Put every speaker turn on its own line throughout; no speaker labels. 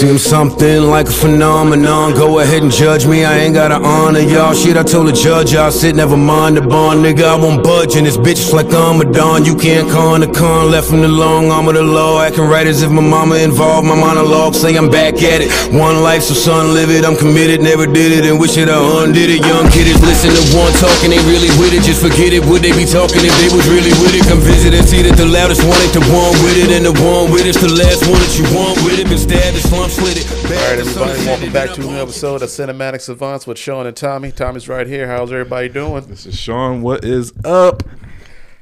seem something like a phenomenon. Go ahead and judge me, I ain't gotta honor y'all. Shit, I told the judge I'll sit, never mind the bond. Nigga, I won't budge, and this bitch is like I'm a don. You can't con the con, left from the long arm of the law. Acting right as if my mama involved. My monologue say I'm back at it. One life, so son, live it. I'm committed, never did it, and wish it I undid it. Young kiddies listen to one talking, ain't really with it. Just forget it, would they be talking if they was really with it? Come visit and see that the loudest one ain't the one with it, and the one with it's the last one that you want with it. Been stabbed and slump slit it.
All right, everybody, welcome back to a new episode of Cinematic Savants with Sean and Tommy. Tommy's right here. How's everybody doing?
This is Sean. What is up?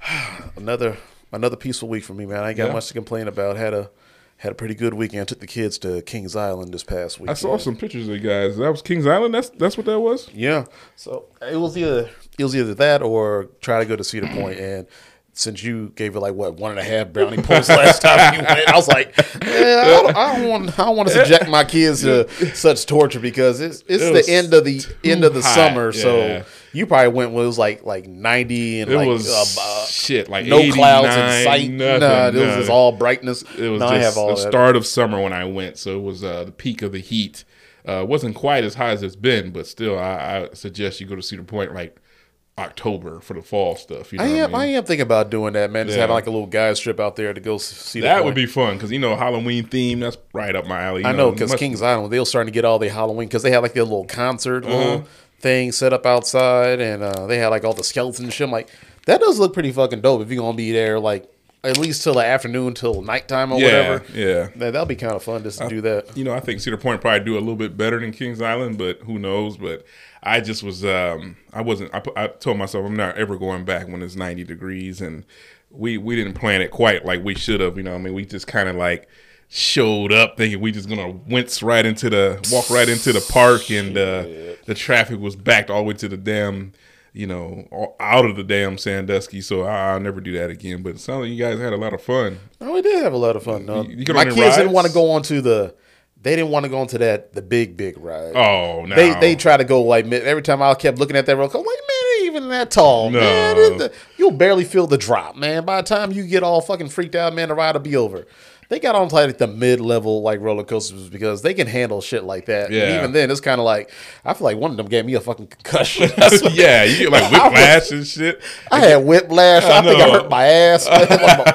Another another peaceful week for me, man. I ain't got
Yeah.
much to complain about. Had a had a pretty good weekend. Took the kids to Kings Island this past week.
I saw some pictures of you guys. That was Kings Island. That's that's what that was.
Yeah. So it was either it was either that or try to go to Cedar Point and. Since you gave it like what one and a half brownie points last time you went, I was like, yeah, I don't, I don't want, I don't want to subject my kids to such torture because it's it's
It
the end of the end of the
hot,
summer.
yeah.
So you probably went when it was like like ninety and
It
like
was
uh, uh,
shit like
no clouds in sight.
Nothing,
nah, it was just all brightness.
It was just the
that.
start of summer when I went, so it was uh, the peak of the heat. Uh, wasn't quite as high as it's been, but still, I, I suggest you go to Cedar Point like October for the fall stuff. You know
I am
I
I am thinking about doing that, man. Just
Yeah.
having like a little guys trip out there to go see
that would be fun because you know Halloween theme. That's right up my alley. you
I know because Kings Island, they were starting to get all their Halloween because they had like their little concert
Uh-huh.
little thing set up outside, and uh, they had like all the skeletons and shit. I'm like that does look pretty fucking dope if you're gonna be there like at least till the afternoon till nighttime or
yeah,
whatever.
yeah.
Man, that'll be kind of fun just to do that.
you know, I think Cedar Point probably do a little bit better than Kings Island, but who knows? But I just was, um, I wasn't. I, I told myself I'm not ever going back when it's 90 degrees, and we we didn't plan it quite like we should have. You know, what I mean, we just kind of like showed up thinking we just gonna wince right into the walk right into the park, and uh, the traffic was backed all the way to the damn. You know, out of the damn Sandusky, so I, I'll never do that again. But it sounds like you guys had a lot of fun.
Oh, we did have a lot of fun. No,
You- you
my kids
any
didn't want to go on to the. They didn't want to go into that the big big ride.
Oh no,
They they try to go like every time I kept looking at that road, I'm like man, it ain't even that tall,
No.
man. The- you'll barely feel the drop, man. By the time you get all fucking freaked out, man, the ride will be over. They got on like the mid level like roller coasters because they can handle shit like that. And
Yeah.
even then, it's kind of like I feel like one of them gave me a fucking concussion.
Yeah, you get like whiplash and shit.
I had whiplash. I,
I
think I hurt my ass. my,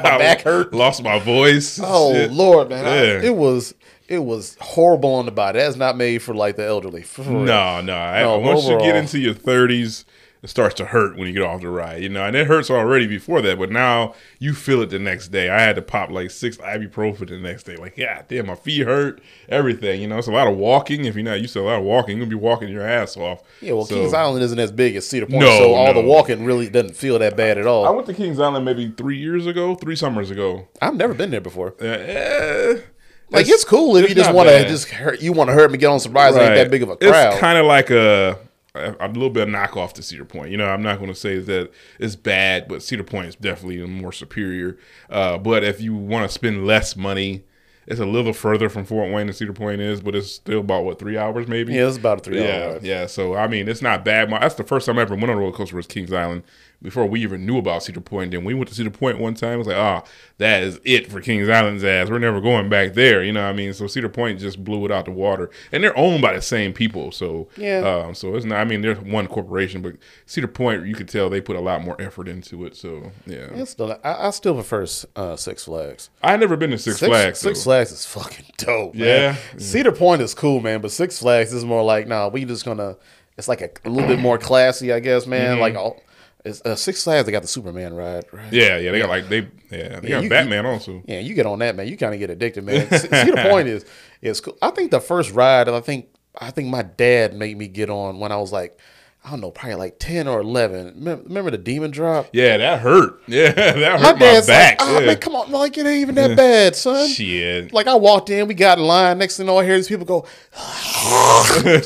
my back hurt.
Lost my voice.
Oh
shit.
lord, man! I- it was it was horrible on the body. That's not made for like the elderly.
No, no. I-
No,
Once you get into your thirties, it starts to hurt when you get off the ride. You know, and it hurts already before that, but now you feel it the next day. I had to pop like six ibuprofen the next day. Like, yeah, damn, my feet hurt. Everything. You know, it's a lot of walking. If you're not used to a lot of walking, you're gonna be walking your ass off.
Yeah, well,
So-
Kings Island isn't as big as Cedar Point,
No,
so all the walking really doesn't feel that bad at all.
I went to Kings Island maybe three years ago, three summers ago.
I've never been there before.
Uh, eh,
Like it's cool if
it's
you just want to just hurt, you want to hurt me, get on some rides. It Ain't that big of a crowd.
It's kind of like a a a little bit of knockoff to Cedar Point. You know, I'm not going to say that it's bad, but Cedar Point is definitely more superior. Uh, but if you want to spend less money, it's a little further from Fort Wayne than Cedar Point is, but it's still about what three hours maybe.
yeah, it's about three
yeah,
ride.
yeah. So I mean, it's not bad. My- That's the first time I ever went on a roller coaster was Kings Island. Before we even knew about Cedar Point, then we went to Cedar Point one time. It was like, ah, that is it for Kings Island's ass. We're never going back there. You know what I mean? So Cedar Point just blew it out the water, and they're owned by the same people. So
Yeah.
um, so it's not. I mean, there's one corporation, but Cedar Point, you could tell they put a lot more effort into it. So yeah,
It's still, I, I still prefer uh, Six Flags.
I never been to Six,
Six
Flags.
Six
so-
Flags is fucking dope. man.
Yeah.
Cedar Point is cool, man, but Six Flags is more like, nah, we just gonna. It's like a, a little bit more classy, I guess, man. Like all. It's, uh, Six Flags, they got the Superman ride, right?
Yeah, yeah, they got like they yeah they got
you-
Batman also.
Yeah, you get on that, man. You kind of get addicted, man. See, the Point is it's cool. I think the first ride, I think I think my dad made me get on when I was like, I don't know, probably like ten or eleven. Remember, the Demon Drop?
Yeah, that hurt. Yeah, that hurt
My
my,
dad's
back.
like, oh
yeah.
man, come on, like it ain't even that bad, son.
Shit.
Like I walked in, we got in line. Next thing know, I hear these people go, like,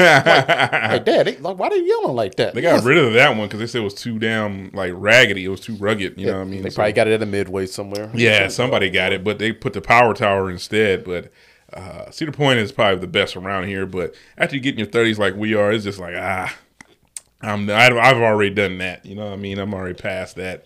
"Dad, they, like, why they yelling like that?"
They got rid of that one because they said it was too damn like raggedy. It was too rugged. You know what I mean?
They
So-
probably got it at a midway somewhere.
yeah, somebody got it, but they put the power tower instead. But uh, Cedar Point is probably the best around here. But after you get in your thirties like we are, it's just like ah, I'm I- I've already done that. You know what I mean? I'm already past that.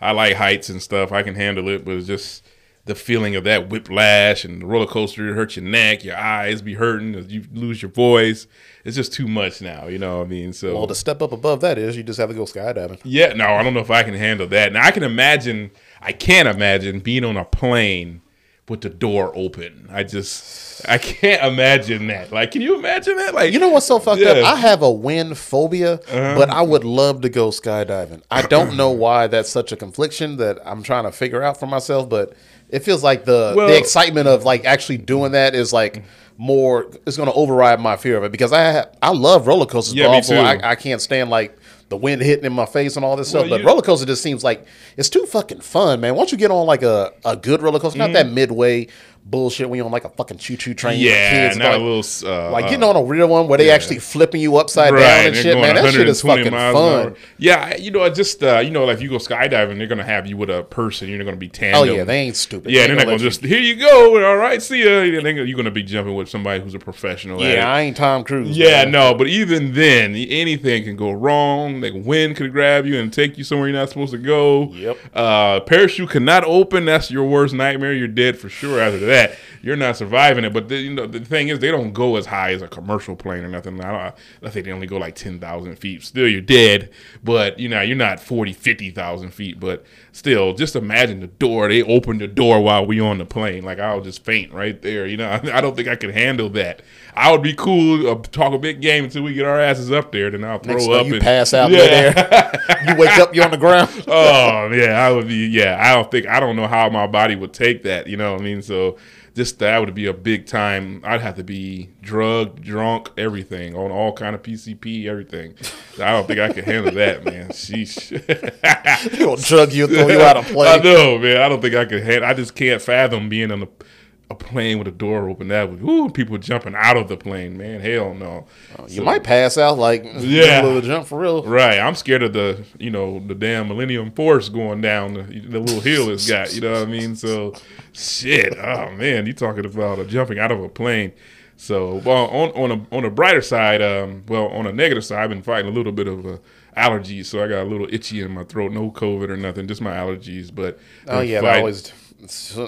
I like heights and stuff. I can handle it, but it's just the feeling of that whiplash and the roller coaster hurt your neck, your eyes be hurting, you lose your voice. It's just too much now, you know what I mean? So
Well, the step up above that is you just have to go skydiving.
yeah, no, I don't know if I can handle that. Now I can imagine, I can't imagine being on a plane with the door open. I just, I can't imagine that. Like, can you imagine that? Like,
You know what's so fucked
Yeah. Uh-huh.
up? I have a wind phobia, but I would love to go skydiving. I don't know why that's such a confliction that I'm trying to figure out for myself, but it feels like the
Well-
the excitement of like actually doing that is like more. It's going to override my fear of it because I ha- I love roller coasters,
Yeah,
but also. I, I can't stand like. The wind hitting in my face and all this
Well,
stuff, but roller coaster just seems like it's too fucking fun, man. Once you get on like a, a good roller coaster, not mm-hmm. that midway bullshit when you're on like a fucking choo choo train, with
yeah,
kids,
not
like,
a little, uh,
like getting on a real one where they actually flipping you upside down and shit, man. That shit is fucking fun.
Yeah, you know, I just uh, you know, like if you go skydiving, they're gonna have you with a person. You're gonna be tandem.
Oh yeah, they ain't stupid.
Yeah,
They
they're not
gonna
gonna just here you go. All right, see ya. You're gonna be jumping with somebody who's a professional.
Yeah, I ain't Tom Cruise.
Yeah,
man.
no, but even then, anything can go wrong. Like wind could grab you and take you somewhere you're not supposed to go.
Yep.
Uh, parachute cannot open. That's your worst nightmare. You're dead for sure. After that, you're not surviving it. But the, you know, the thing is, they don't go as high as a commercial plane or nothing. I, don't, I think they only go like ten thousand feet. Still, you're dead. But you know, you're not 40, 50,000 feet. But still, just imagine the door. They open the door while we on the plane. Like I'll just faint right there. You know, I, don't think I could handle that. I would be cool. Uh, talk a big game until we get our asses up there. Then I'll throw
Next
up.
you
and,
pass out
Yeah.
there. you wake up, you're on the ground.
oh yeah, I would be. Yeah, I don't think I don't know how my body would take that. You know what I mean? So just that would be a big time. I'd have to be drugged, drunk, everything on all kind of PCP, everything. I don't think I could handle that, man. Sheesh.
Gonna drug you, throw you out of
play.
I
know, man. I don't think I could. Handle, I just can't fathom being on a, a plane with a door open. That would, ooh, people jumping out of the plane, man. Hell no.
You might pass out like
Yeah.
a little jump for real.
Right, I'm scared of the you know the damn Millennium Force going down the, the little hill it's got. You know what I mean? So, shit. Oh man, you talking about uh, jumping out of a plane? So, well, on on a on a brighter side, um, well, on a negative side, I've been fighting a little bit of a allergies, so I got a little itchy in my throat. No COVID or nothing, just my allergies. But
Oh yeah, I
fighting-
always.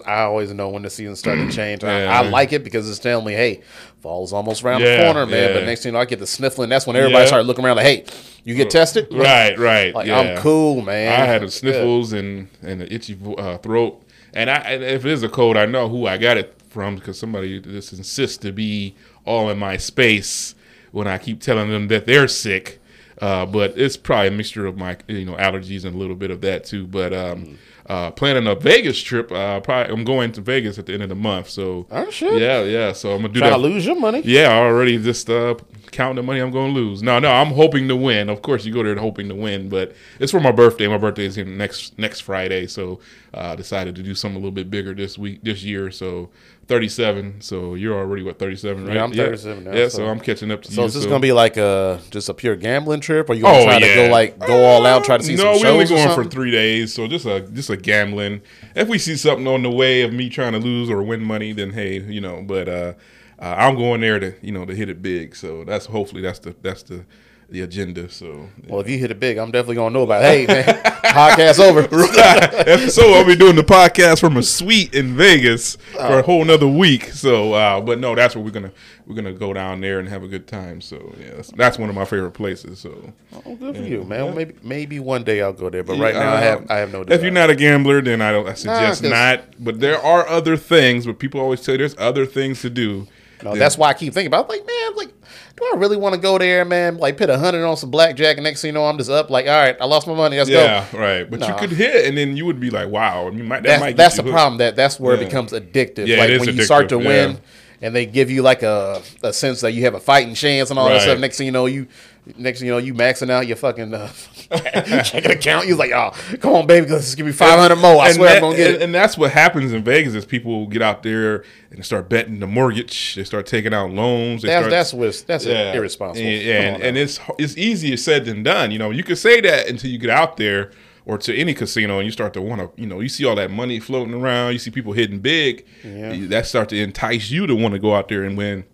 I always know when the season's starting to change. I,
Yeah.
I like it because it's telling me, "Hey, fall's almost around
Yeah,
the corner, man."
yeah.
But next thing you know, I get the sniffling. That's when everybody
Yeah.
started looking around like, "Hey, you get tested?"
Right, right.
Like
yeah.
I'm cool, man.
I had the sniffles and and the itchy uh, throat, and I and if it is a cold, I know who I got it from because somebody just insists to be all in my space when I keep telling them that they're sick. Uh, but it's probably a mixture of my you know allergies and a little bit of that too. But um, uh, planning a Vegas trip. Uh, probably I'm going to Vegas at the end of the month. So
Oh, shit.
yeah, yeah. So I'm gonna do
Trying
that.
to lose your money.
Yeah, I already just uh, counting the money I'm going to lose. No, no, I'm hoping to win. Of course, you go there hoping to win, but it's for my birthday. My birthday is next next Friday, so I uh, decided to do something a little bit bigger this week, this year. So 37. So you're already what 37, right?
Yeah, I'm 37 now,
Yeah, so,
so-
I'm catching up to
So
you.
is this gonna be like a just a pure gambling trip, or you gonna
Oh,
try to go like go all out, try to see
no,
some
we're only going for three days, so just a just a gambling. If we see something on the way of me trying to lose or win money, then hey, you know. But uh, uh, I'm going there to you know to hit it big. So that's hopefully that's the that's the the agenda. So
Well, if you hit it big, I'm definitely gonna know about. It. Hey, man, podcast over.
so I'll be doing the podcast from a suite in Vegas for
Oh.
a whole another week. So, uh, but no, that's where we're gonna we're gonna go down there and have a good time. So yeah, that's, that's one of my favorite places. So
Oh, good for you, man. Well, maybe maybe one day I'll go there, but right now
Uh,
I have I have no.
If you're not a gambler, then I don't. I suggest
'cause-
not. But there are other things. But people always say there's other things to do.
No,
than-
that's why I keep thinking about. It. like, man, like, do I really want to go there, man? Like, put a hundred on some blackjack, and next thing you know, I'm just up. Like, all right, I lost my money. Let's
yeah,
go.
right. But you could hit, and then you would be like, "Wow!" I mean, might, that
That's,
might
that's
you
the
hooked.
problem. That that's where
Yeah.
it becomes addictive.
Yeah,
like
it is
when you start to
addictive,
win,
yeah.
and they give you like a, a sense that you have a fighting chance and all that stuff. Next thing you know, you next thing you know, you maxing out your fucking uh, checking account. You're like, oh, come on, baby, just give me five hundred more. I
and
swear
that-
I'm gonna get
and,
it.
and that's what happens in Vegas is people get out there and start betting the mortgage. They start taking out loans. They
That's
start,
that's what's that's irresponsible.
And, and, and it's it's easier said than done. You know, you can say that until you get out there or to any casino and you start to want to, you know, you see all that money floating around. You see people hitting big.
Yeah.
That start to entice you to want to go out there and win.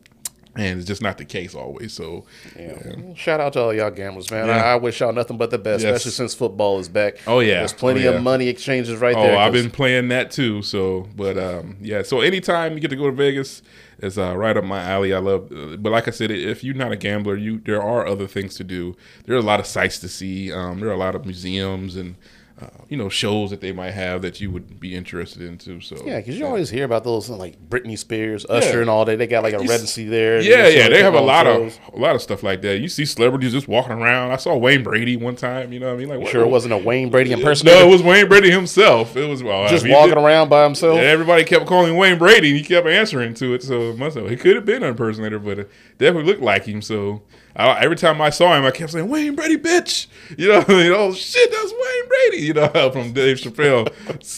And it's just not the case always. So
Yeah. Shout out to all y'all gamblers, man.
Yeah.
I, I wish y'all nothing but the best,
Yes.
especially since football is back.
Oh, yeah.
there's plenty
Oh, yeah.
of money exchanges right
Oh,
there.
Oh,
I've
been playing that too. So, but um, yeah. So anytime you get to go to Vegas, it's uh, right up my alley. I love. Uh, but like I said, if you're not a gambler, you there are other things to do. There are a lot of sights to see. Um, there are a lot of museums and uh, you know shows that they might have that you would be interested in too. So
Yeah, because you always hear about those like Britney Spears, Usher, and all that. They got like a
You
residency there.
Yeah, yeah, they have a lot
shows.
of a lot of stuff like that. You see celebrities just walking around. I saw Wayne Brady one time. You know what I mean? Like, what-
Sure, it wasn't a Wayne Brady impersonator.
No, it was Wayne Brady himself. It was well, I
just
mean,
walking
it-
around by himself.
And everybody kept calling Wayne Brady, and he kept answering to it. So it must have. He could have been an impersonator, but it definitely looked like him. So I, every time I saw him, I kept saying Wayne Brady, bitch. You know, I mean, oh shit, that's Wayne Brady. You know, from Dave Chappelle.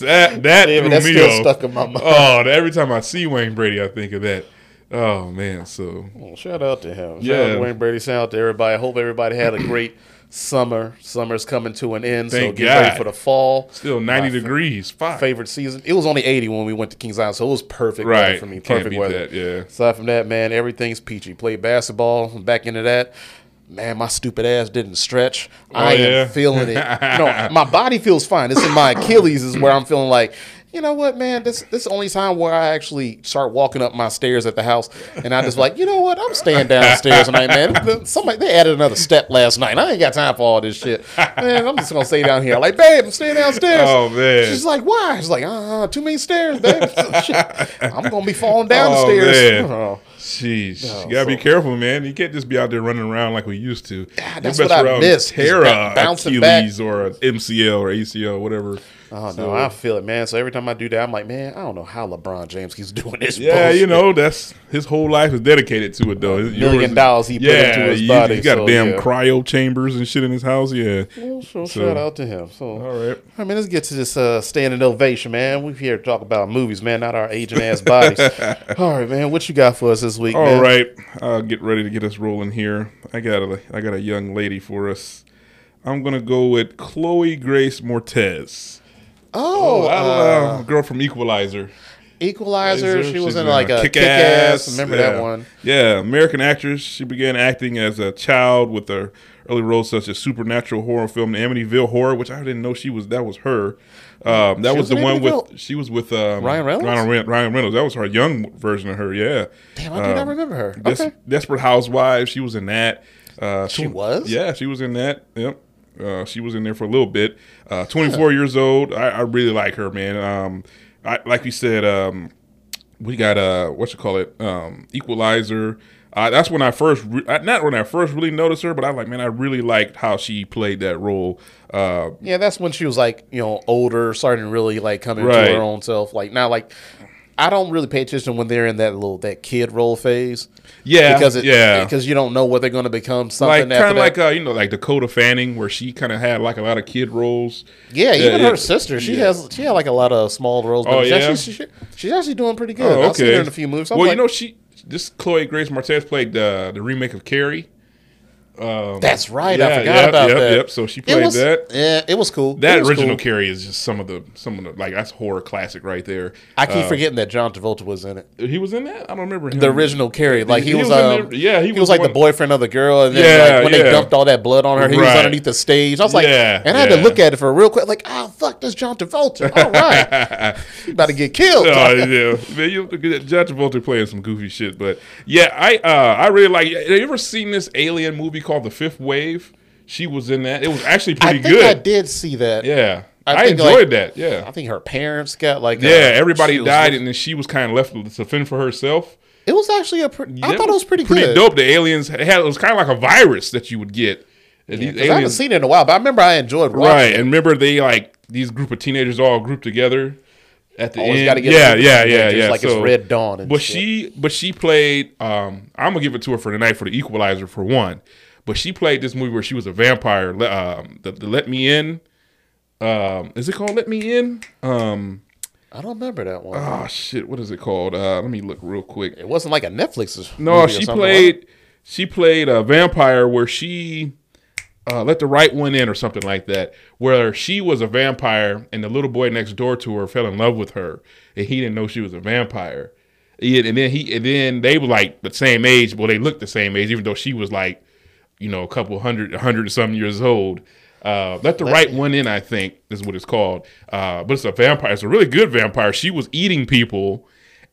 That, that
Yeah, but
threw
that's
me
still
off.
stuck in my mind.
Oh, every time I see Wayne Brady, I think of that. Oh man, so
Well, shout out to him. Shout
Yeah.
out to Wayne Brady. Shout out to everybody. I hope everybody had a great summer. Summer's coming to an end, so
Thank
get ready for the fall.
still ninety
My
degrees.
Favorite season. It was only 80 when we went to Kings Island, so it was perfect
Right.
weather for me. Perfect weather.
that, yeah.
Aside from that, man, everything's peachy. Played basketball. Back into that. Man, my stupid ass didn't stretch. Oh, I
Oh, yeah?
am feeling it. no, my body feels fine. It's in my Achilles is where I'm feeling like, you know what, man? This this is the only time where I actually start walking up my stairs at the house, and I just like, you know what? I'm staying downstairs tonight, man. Somebody they added another step last night. I ain't got time for all this shit, man. I'm just gonna stay down here. Like, babe, I'm staying downstairs.
Oh, man.
She's like, why? She's like, uh, too many stairs, babe. Shit. I'm gonna be falling down
Oh,
the stairs.
man.
Oh.
Jeez,
No,
you gotta be careful, man. You can't just be out there running around like we used to.
that's
you
what I miss,
Tear a
ba- bouncing back.
Or MCL or ACL, whatever.
Oh
So-
no, I feel it, man. So every time I do that, I'm like, man, I don't know how LeBron James keeps doing this.
Yeah,
bullshit.
you know that's his whole life is dedicated to it, though. His-
Million
yours-
dollars he put into his
you,
body,
You got
so,
damn
yeah.
cryo chambers and shit in his house. Yeah.
Well, so,
So-
shout out to him. So,
All right.
I mean, let's get to this uh, standing ovation, man. We're here to talk about movies, man, not our aging ass bodies. All right, man. What you got for us this week,
All
man?
right, I'll get ready to get us rolling here. I got a I got a young lady for us. I'm gonna go with Chloe Grace Mortez.
Oh,
I
uh,
girl from Equalizer.
Equalizer. She was in like a
Kick
kick ass. Remember
yeah.
that one?
Yeah, American actress. She began acting as a child with her early roles such as supernatural horror film the Amityville Horror, which I didn't know she was. That was her. Um, that
She
was the one with. She was with um,
Ryan Reynolds?
Ryan, Ryan Reynolds. That was her young version of her. Yeah.
Damn, I do not
Um,
remember her.
Des-
Okay.
Desperate Housewives. She was in that. Uh,
She
tw-
was?
Yeah, she was in that. Yep. Uh, she was in there for a little bit. Uh, 24 years old. I, I really like her, man. Um, I, like you said, um, we got uh, what you call it, um, Equalizer. Uh, that's when I first, re- not when I first really noticed her, but I like, man, I really liked how she played that role. Uh,
Yeah, that's when she was like, you know, older, starting to really like come into
Right.
her own self. Like now, like I don't really pay attention when they're in that little that kid role phase.
Yeah,
because it,
yeah.
because you don't know what they're going to become. Something
like kind of like uh, you know, like Dakota Fanning, where she kind of had like a lot of kid roles.
yeah, even
yeah.
her sister, she
Yeah.
has she had like a lot of small roles. But
Oh,
she's
yeah?
actually, she, she's actually doing pretty good.
Oh,
I've seen
okay.
her in a few movies. I'm
well,
like,
you know, she this Chloe Grace Martez played the the remake of Carrie. Um,
that's right.
yeah,
I forgot
yep,
about
yep,
that.
Yep. So she played
was,
that.
Yeah, it was cool.
That
was
original
cool.
Carrie is just some of the some of the like that's horror classic right there.
I keep
Uh,
forgetting that John Travolta was in it.
He was in that. I don't remember him.
The original Carrie, like he,
He
was,
was
um,
there- yeah, he
he,
was
was like
one-
the boyfriend of the girl, and then
Yeah,
like when
yeah.
they dumped all that blood on her, he was underneath the stage. I was like,
Yeah,
and I had to look at it for a real quick, like, oh fuck, that's John Travolta. All right, about to get killed.
Oh yeah, man, you look at John Travolta playing some goofy shit, but yeah, I uh I really like. Have you ever seen this alien movie called The Fifth Wave? She was in that. It was actually
I
pretty
think
good.
I did see that.
Yeah,
I
I, enjoyed
like-
that. Yeah,
I think her parents got like, uh,
yeah. Everybody
she was-
died, and then she was kind of left to fend for herself.
It was actually a. Pre- I thought it was pretty,
pretty
good.
dope. The aliens had it was kind of like a virus that you would get. These
'Cause I haven't seen it in a while, but I remember I enjoyed watching.
right? And remember, they like these group of teenagers all grouped together at the
Always
end.
gotta get
yeah, yeah, yeah, yeah.
like it's Red Dawn and
but
shit.
she, but she played. Um, I'm gonna give it to her for tonight for the Equalizer for one. But she played this movie where she was a vampire. Um, the, the Let Me In. Um, is it called Let Me In? Um,
I don't remember that one.
oh shit, what is it called? Uh, let me look real quick.
it wasn't like a Netflix.
No, she played. She played a vampire where she uh, let the right one in or something like that. Where she was a vampire and the little boy next door to her fell in love with her and he didn't know she was a vampire. Yeah, and then he and then they were like the same age. Well, they looked the same age, even though she was like, you know, a couple hundred, a hundred and some years old. Uh, let the right one in, I think, is what it's called. Uh, but it's a vampire. It's a really good vampire. She was eating people,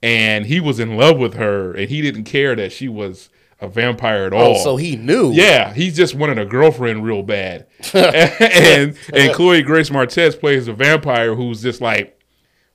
and he was in love with her, and he didn't care that she was a vampire at all.
Oh, so he knew.
Yeah, he just wanted a girlfriend real bad. and and Chloe Grace Martez plays a vampire who's just like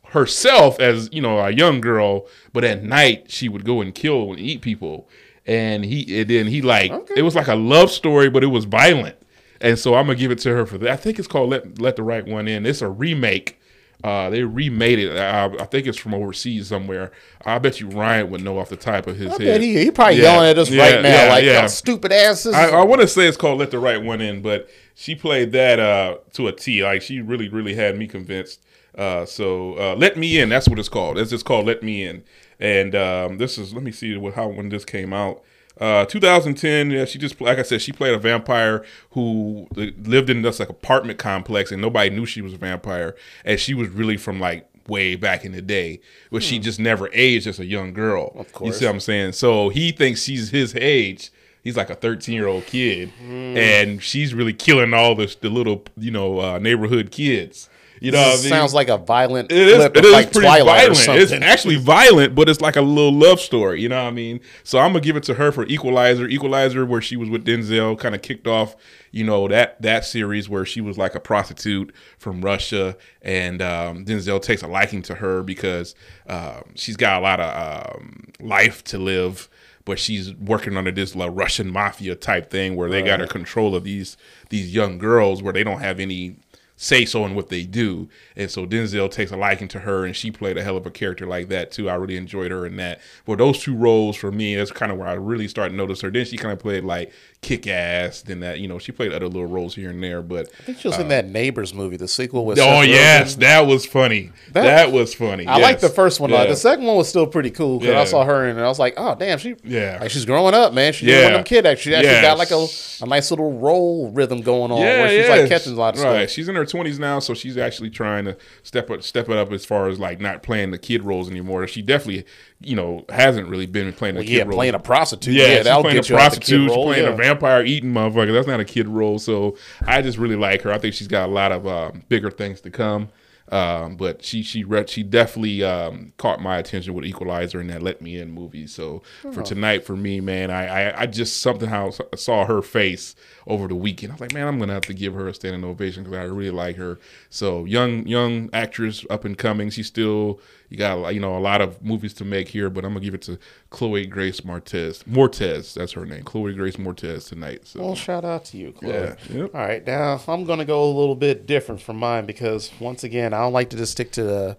herself as you know a young girl, but at night she would go and kill and eat people. And he and then he like it was like a love story, but it was violent. And so I'm gonna give it to her for that. I think it's called "Let Let the Right One In." It's a remake. Uh, they remade it. I, I think it's from overseas somewhere. I bet you Ryan would know off the top of his
I
head.
he, he probably
Yeah,
yelling at us
yeah,
right now,
yeah,
like
yeah.
Stupid asses.
I, I want to say it's called "Let the Right One In," but she played that uh, to a T. Like she really, really had me convinced. Uh, so uh, "Let Me In," that's what it's called. It's just called "Let Me In," and um, this is. Let me see what, how when this came out. Uh, 2010. Yeah, she just like I said, she played a vampire who lived in this like apartment complex, and nobody knew she was a vampire, and she was really from like way back in the day, but she just never aged as a young girl. Of
Hmm. course.
you see what I'm saying? So he thinks she's his age. He's like a 13 year old kid,
Hmm.
and she's really killing all the the little you know uh, neighborhood kids. You know, what I mean?
sounds like a violent
It is,
clip
it
of
is
like
pretty
Twilight
violent. It's actually violent, but it's like a little love story. You know what I mean? So I'm gonna give it to her for Equalizer. Equalizer, where she was with Denzel, kind of kicked off, you know, that that series where she was like a prostitute from Russia, and um, Denzel takes a liking to her because um, she's got a lot of um, life to live. But she's working under this like, Russian mafia type thing where they got her control of these these young girls where they don't have any say so in what they do. And so Denzel takes a liking to her, and she played a hell of a character like that too. I really enjoyed her in that. But those two roles for me, that's kind of where I really started to notice her. Then she kind of played like kick ass. Then that you know she played other little roles here and there. But
I think she was in uh, that Neighbors movie, the sequel with.
oh
Seth Rogen.
yes, that was funny. That,
That-
was funny.
I like the first one. a.
Yeah.
The second one was still pretty cool because
Yeah.
I saw her in it and I was like, oh damn, she
Yeah.
like she's growing up, man. She's
Yeah.
one of them kid actually. She actually got like a, a nice little roll rhythm going on
Yeah,
where she's
yeah.
like catching a lot of
right.
stuff.
She's in her twenties now, so she's actually trying to step up, step it up as far as like not playing the kid roles anymore. She definitely, you know, hasn't really been playing
Well,
kid
yeah,
roles.
playing a prostitute.
Yeah,
Yeah,
she's
that'll
playing a prostitute.
role,
she's playing
yeah.
a vampire eating motherfucker. That's not a kid role. So I just really like her. I think she's got a lot of um, bigger things to come. Um, but she she read she definitely um, caught my attention with Equalizer and that Let Me In movie. So for tonight, for me, man, I, I I just somehow saw her face over the weekend. I was like, man, I'm gonna have to give her a standing ovation because I really like her. So young young actress, up and coming. She's still you got a lot- you know a lot of movies to make here, but I'm gonna give it to Chloe Grace Martez. Mortez, that's her name. Chloe Grace Mortez tonight. So
Well, shout out to you, Chloe.
Yeah, yep.
All right, now I'm gonna go a little bit different from mine because once again, I don't like to just stick to the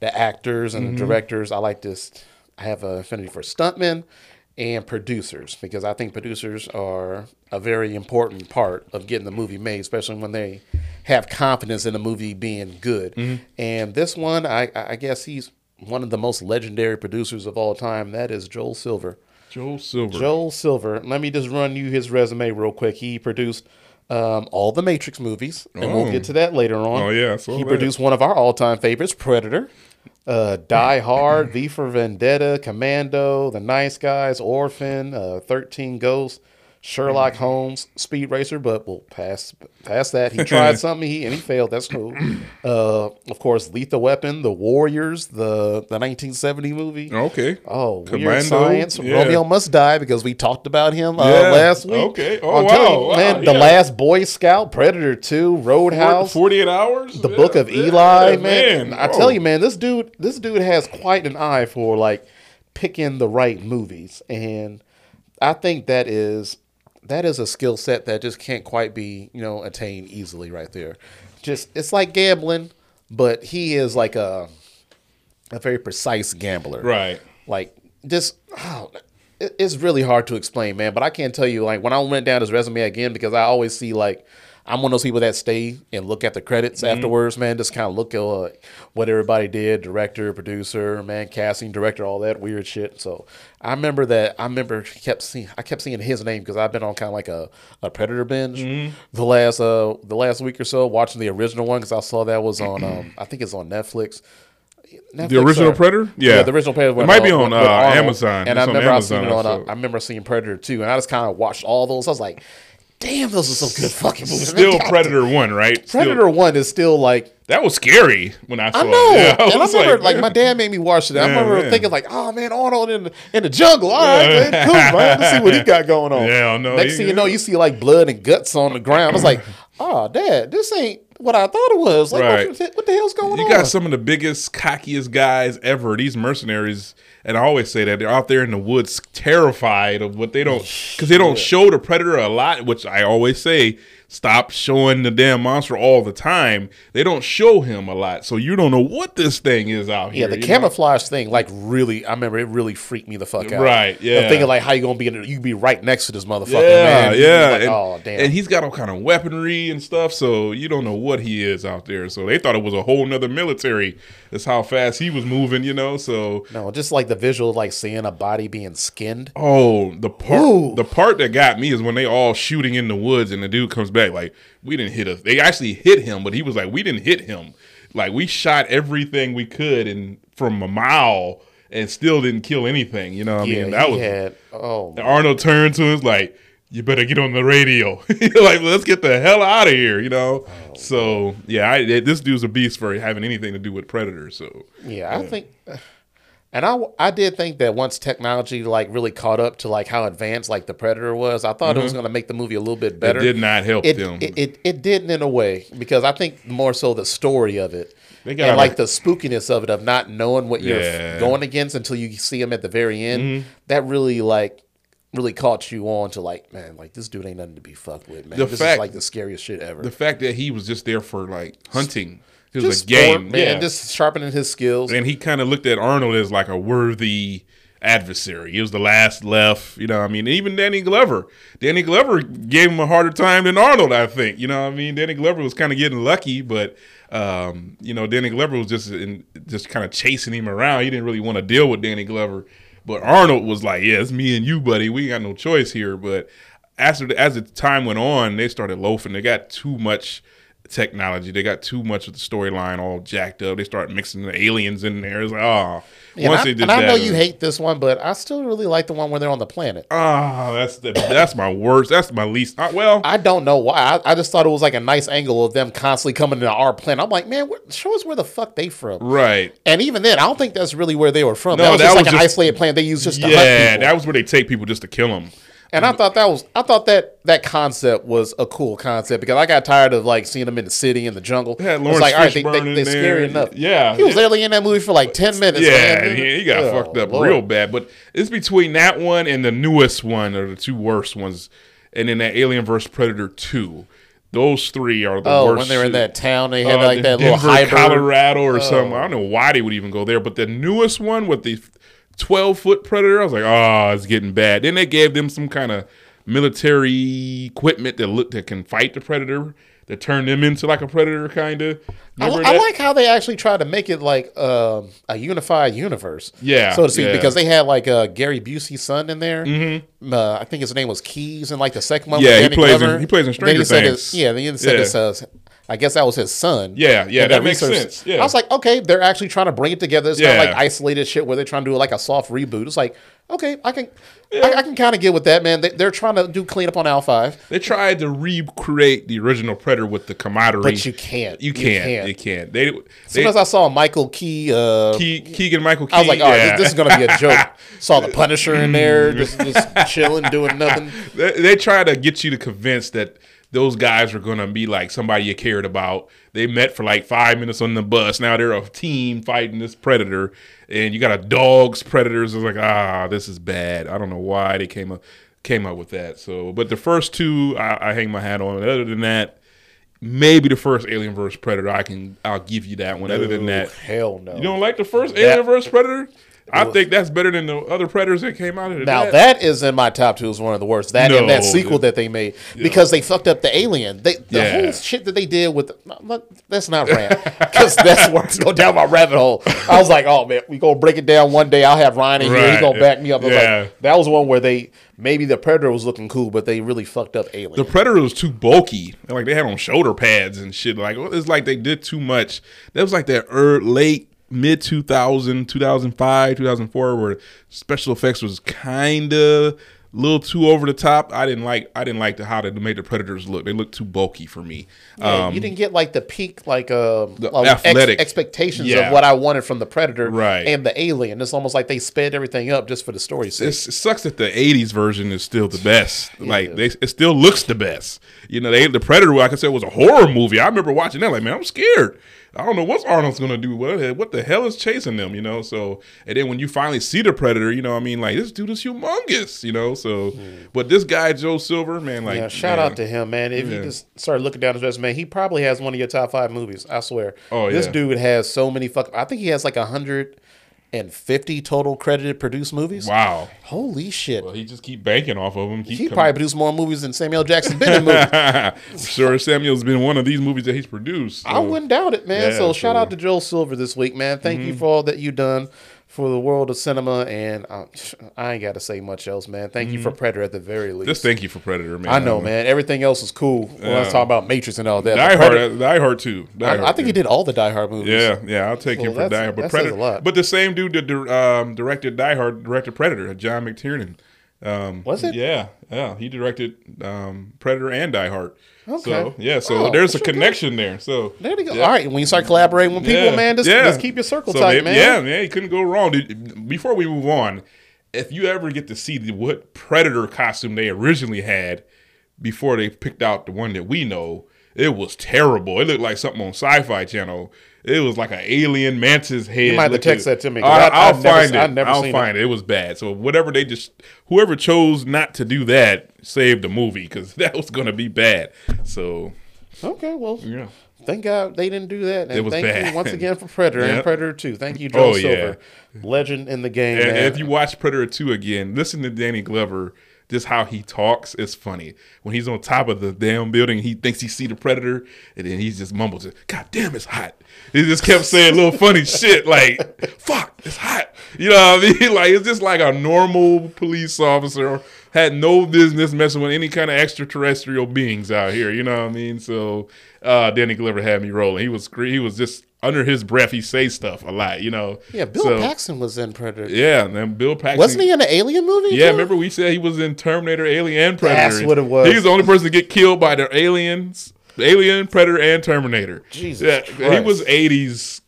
the actors and
Mm-hmm.
the directors. I like to. I have an affinity for stuntmen and producers because I think producers are a very important part of getting the movie made, especially when they have confidence in the movie being good.
Mm-hmm.
And this one, I, I guess he's one of the most legendary producers of all time. That is Joel Silver.
Joel Silver.
Joel Silver. Let me just run you his resume real quick. He produced um, all the Matrix movies, and
Oh.
we'll get to that later on.
Oh, yeah,
he
that.
produced one of our all-time favorites, Predator, uh, Die Hard, V for Vendetta, Commando, The Nice Guys, Orphan, uh, Thirteen Ghosts. Sherlock Holmes, Speed Racer, but we'll pass past that. He tried something he, and he failed. That's cool. Uh, of course, Lethal Weapon, The Warriors, the the 1970 movie.
Okay.
Oh, weird
Commando,
science.
yeah.
Romeo must die because we talked about him uh,
Yeah,
last week.
okay. Oh,
I'm
wow,
you,
wow,
man, the
yeah.
last Boy Scout, Predator Two, Roadhouse,
48 hours?
the Book of Eli, man. I
Oh.
tell you, man, this dude, this dude has quite an eye for like picking the right movies, and I think that is that is a skill set that just can't quite be you know attained easily right there. Just it's like gambling, but he is like a a very precise gambler,
Right.
like just oh, it- it's really hard to explain, man. But I can't tell you like when I went down his resume again because I always see like I'm one of those people that stay and look at the credits
Mm-hmm.
afterwards, man. Just kind of look at uh, what everybody did, director, producer, man, casting, director, all that weird shit. So I remember that. I remember kept seeing. I kept seeing his name because I've been on kind of like a, a Predator binge
Mm-hmm.
the last uh the last week or so, watching the original one because I saw that was on um I think it's on Netflix Netflix
The original
or-
Predator? Yeah.
the original Predator.
It might be on, uh. Amazon.
And
It's
I
on
remember I seen it on.
also.
Uh, I remember seeing Predator too, and I just kind of watched all those. I was like, "Damn, those are some good fucking movies."
Still Predator one, right? Still-
Predator one is still like
that was scary when I saw
I know,
it. Yeah,
and I remember like, my dad made me watch it. I
Yeah,
remember
man.
thinking like, "Oh man, Arnold in the in the jungle. All right, man, cool, man. Let's see what he got going on."
Yeah, I know.
Next
He-
thing you know, you see like blood and guts on the ground. I was like, "Oh, dad, this ain't what I thought it was. Like,
Right.
what, the, what the hell's going
You
on?"
You got some of the biggest, cockiest guys ever. These mercenaries, and I always say that they're out there in the woods, terrified of what they don't, because they don't show the predator a lot. Which I always say, stop showing the damn monster all the time. They don't show him a lot, so you don't know what this thing is out
Yeah,
here.
Yeah, the
you know?
camouflage thing, like really, I remember it really freaked me the fuck out.
Right, yeah.
thinking like, how you gonna be in? You be right next to this motherfucker,
Yeah,
man.
Yeah.
like,
and,
oh damn.
and he's got all kind of weaponry and stuff, so you don't know what he is out there. So they thought it was a whole nother military. That's how fast he was moving, you know. So
no, just like the visual, of, like seeing a body being skinned.
Oh, the part
Ooh.
the part that got me is when they all shooting in the woods and the dude comes back like we didn't hit us. They actually hit him, but he was like we didn't hit him. Like we shot everything we could and from a mile and still didn't kill anything. You know what I mean? That was
had. Oh,
Arnold turned to us like you better get on the radio. like let's get the hell out of here, you know.
Oh.
so yeah, I, this dude's a beast for having anything to do with Predator. So
Yeah, I think, and I I did think that once technology like really caught up to like how advanced like the Predator was, I thought it was going to make the movie a little bit better.
Mm-hmm. it did not help
It,
them.
it, it it didn't in a way because I think more so the story of it
They got
and
like-
like the spookiness of it of not knowing what
Yeah.
you're going against until you see them at the very end.
Mm-hmm.
That really like really caught you on to like man like this dude ain't nothing to be fucked with man.
The
this
fact-
is like the scariest shit ever.
the fact that he was just there for like hunting. It was
just
a game.
sport, man,
yeah.
just sharpening his skills.
and he kind of looked at Arnold as like a worthy adversary. He was the last left, you know. what I mean, even Danny Glover. Danny Glover gave him a harder time than Arnold. I think, you know. what I mean, Danny Glover was kind of getting lucky, but um, you know, Danny Glover was just in, just kind of chasing him around. He didn't really want to deal with Danny Glover, but Arnold was like, "Yeah, it's me and you, buddy. We got no choice here." But as the, as the time went on, they started loafing. They got too much technology. They got too much of the storyline all jacked up. They start mixing the aliens in there. It's like, oh,
And
once
I,
they did
and I know you
was-
hate this one, but I still really like the one where they're on the planet.
Ah, that's the that's my worst. That's my least. Uh, well,
I don't know why. I, I just thought it was like a nice angle of them constantly coming to our planet. I'm like, man, show us where the fuck they from.
right.
And even then, I don't think that's really where they were from.
No,
that was
that
just
was
like an isolated planet they used just to hunt
Yeah, that was where they take people just to kill them.
And I thought that was, I thought that that concept was a cool concept because I got tired of like seeing them in the city in the jungle.
Yeah, Lawrence
like, all right, they, they, they're scary enough.
Yeah.
he was literally in that movie for like ten minutes.
Yeah,
man.
he, got
Oh,
fucked up
Lord.
real bad. But it's between that one and the newest one, or the two worst ones, and then that Alien vs Predator two. Those three are the
Oh,
worst.
when they were in that town, they had
Uh,
like that little
Denver,
hybrid. Oh.
Colorado, or something. I don't know why they would even go there. But the newest one with the twelve foot predator, I was like, oh, it's getting bad. Then they gave them some kind of military equipment that look that can fight the predator. That turned them into like a predator, kind of.
I, I like how they actually tried to make it like um a unified universe,
Yeah,
so to speak,
yeah.
because they had like uh, Gary Busey's son in there. Mm-hmm. Uh, I think his name was Keys, and like the second one,
Yeah, he plays in- he plays in Stranger Things.
his- yeah, then he said
Yeah.
his, uh, I guess that was his son.
Yeah, yeah, that makes sense, yeah.
I was like, okay, they're actually trying to bring it together. It's
Yeah.
not like isolated shit where they're trying to do like a soft reboot. It's like, okay, I can, I, I can kind of get with that, man. They, they're trying to do cleanup on Al Five,
They tried to recreate the original Predator with the camaraderie.
but you can't.
You can't. You can't. They,
As
they
soon as I saw Michael Key, uh,
Ke- Keegan Michael Key.
I was like, all right,
yeah.
this, this is gonna be a joke. Saw the Punisher in there, just, just chilling, doing nothing.
they, they try to get you to convince that those guys are going to be like somebody you cared about. They met for like five minutes on the bus. Now they're a team fighting this predator, and you got a dog's predators. It's like, ah, this is bad. I don't know why they came up came up with that. So, but the first two, I, I hang my hat on. Other than that, maybe the first Alien vs Predator, I can I'll give you that one. Other than that,
hell no.
you don't like the first Alien vs Predator? I think that's better than the other Predators that came out of it.
now that is in my top two. Is one of the worst. That and that sequel
dude.
that they made because they fucked up the alien. They the
Yeah.
whole shit that they did with that's not rant because that's where it's go down my rabbit hole. I was like, oh man, we gonna break it down one day. I'll have Ryan in here. He's gonna back me up.
Yeah.
like, that was one where they maybe the predator was looking cool, but they really fucked up alien.
The Predator was too bulky. Like they had on shoulder pads and shit. Like it's like they did too much. That was like that er, late mid 2000, 2005, 2004, where special effects was kind of a little too over the top. I didn't like I didn't like the, how they made the predators look. They looked too bulky for me.
Yeah,
Um,
you didn't get like the peak, like uh,
The
like, ex-
athletic.
expectations
Yeah.
of what I wanted from the Predator
Right.
and the Alien. It's almost like they sped everything up just for the story sake.
it's, it sucks that the '80s version is still the best. Like they, it still looks the best. You know, they, the Predator, like I said, was a horror movie. I remember watching that. Like, man, I'm scared. I don't know what Arnold's gonna do. What the, what the hell is chasing them? You know. So, and then when you finally see the Predator, you know, I mean, like this dude is humongous. You know. So, but this guy Joe Silver, man, like,
Hmm. yeah, shout
man,
out to him, man. If
Yeah.
you just start looking down his resume, he probably has one of your top five movies. I swear.
Oh,
this
yeah.
dude has so many fuck. I think he has like a hundred and fifty total credited produced movies.
Wow.
Holy shit!
Well, he just keep banking off of them. Keep
he
coming-
probably produced more movies than Samuel Jackson been in movies.
sure, Samuel's been one of these movies that he's produced.
I wouldn't doubt it, man.
Yeah,
so shout out to Joel Silver this week, man. Thank
Mm-hmm.
you for all that you've done for the world of cinema, and uh, I ain't got to say much else, man. Thank you for Predator at the very least.
Mm-hmm. Just thank you for Predator, man.
I know, man. Everything else is cool. When I was
Yeah.
talking about Matrix and all that.
Die Hard,
Predator-
Die Hard too. Die
I, I
Hard
think he did all the Die Hard movies.
Yeah, yeah, I'll take
Well,
him for Die Hard. But Predator, but the same dude that um, directed Die Hard directed Predator, John McTiernan. Um,
Was it?
Yeah, yeah. He directed um, Predator and Die Hard.
Okay.
So yeah, so
Oh,
there's a connection there. So
There you go.
Yeah.
All right, when you start collaborating with people, man, just, just keep your circle
So
tight,
they-
man.
Yeah, man, you couldn't go wrong. Dude, Before we move on, if you ever get to see the, what Predator costume they originally had before they picked out the one that we know, it was terrible. It looked like something on Sci-Fi Channel. It was like an alien mantis head.
might have to text that to me,
I,
I-
I'll
I've never
find
se-
it.
I've never
I'll
seen
find it. it. was bad. So whatever they just, whoever chose not to do that, saved the movie because that was going to be bad. So
Okay, well,
yeah.
thank God they didn't do that. And
It was
thank
bad.
you once again for Predator and Predator 2. Thank you,
Oh, yeah.
Silver. Legend in the game,
And
man.
if you watch Predator 2 again, listen to Danny Glover, just how he talks. It's funny. When he's on top of the damn building, he thinks he see the Predator, and then he just mumbles, God damn, it's hot. He just kept saying little funny shit like, fuck, it's hot. You know what I mean? Like, it's just like a normal police officer had no business messing with any kind of extraterrestrial beings out here. You know what I mean? So uh, Danny Glover had me rolling. He was he was just under his breath. He say stuff a lot. You know?
yeah, Bill
So-
Paxton was in Predator.
yeah, and then Bill Paxton.
Wasn't he in the Alien movie?
Yeah,
too?
remember we said he was in Terminator, Alien, and Predator.
That's what it was.
He was the only person to get killed by the aliens, Alien, Predator, and Terminator.
Jesus
yeah, he was '80s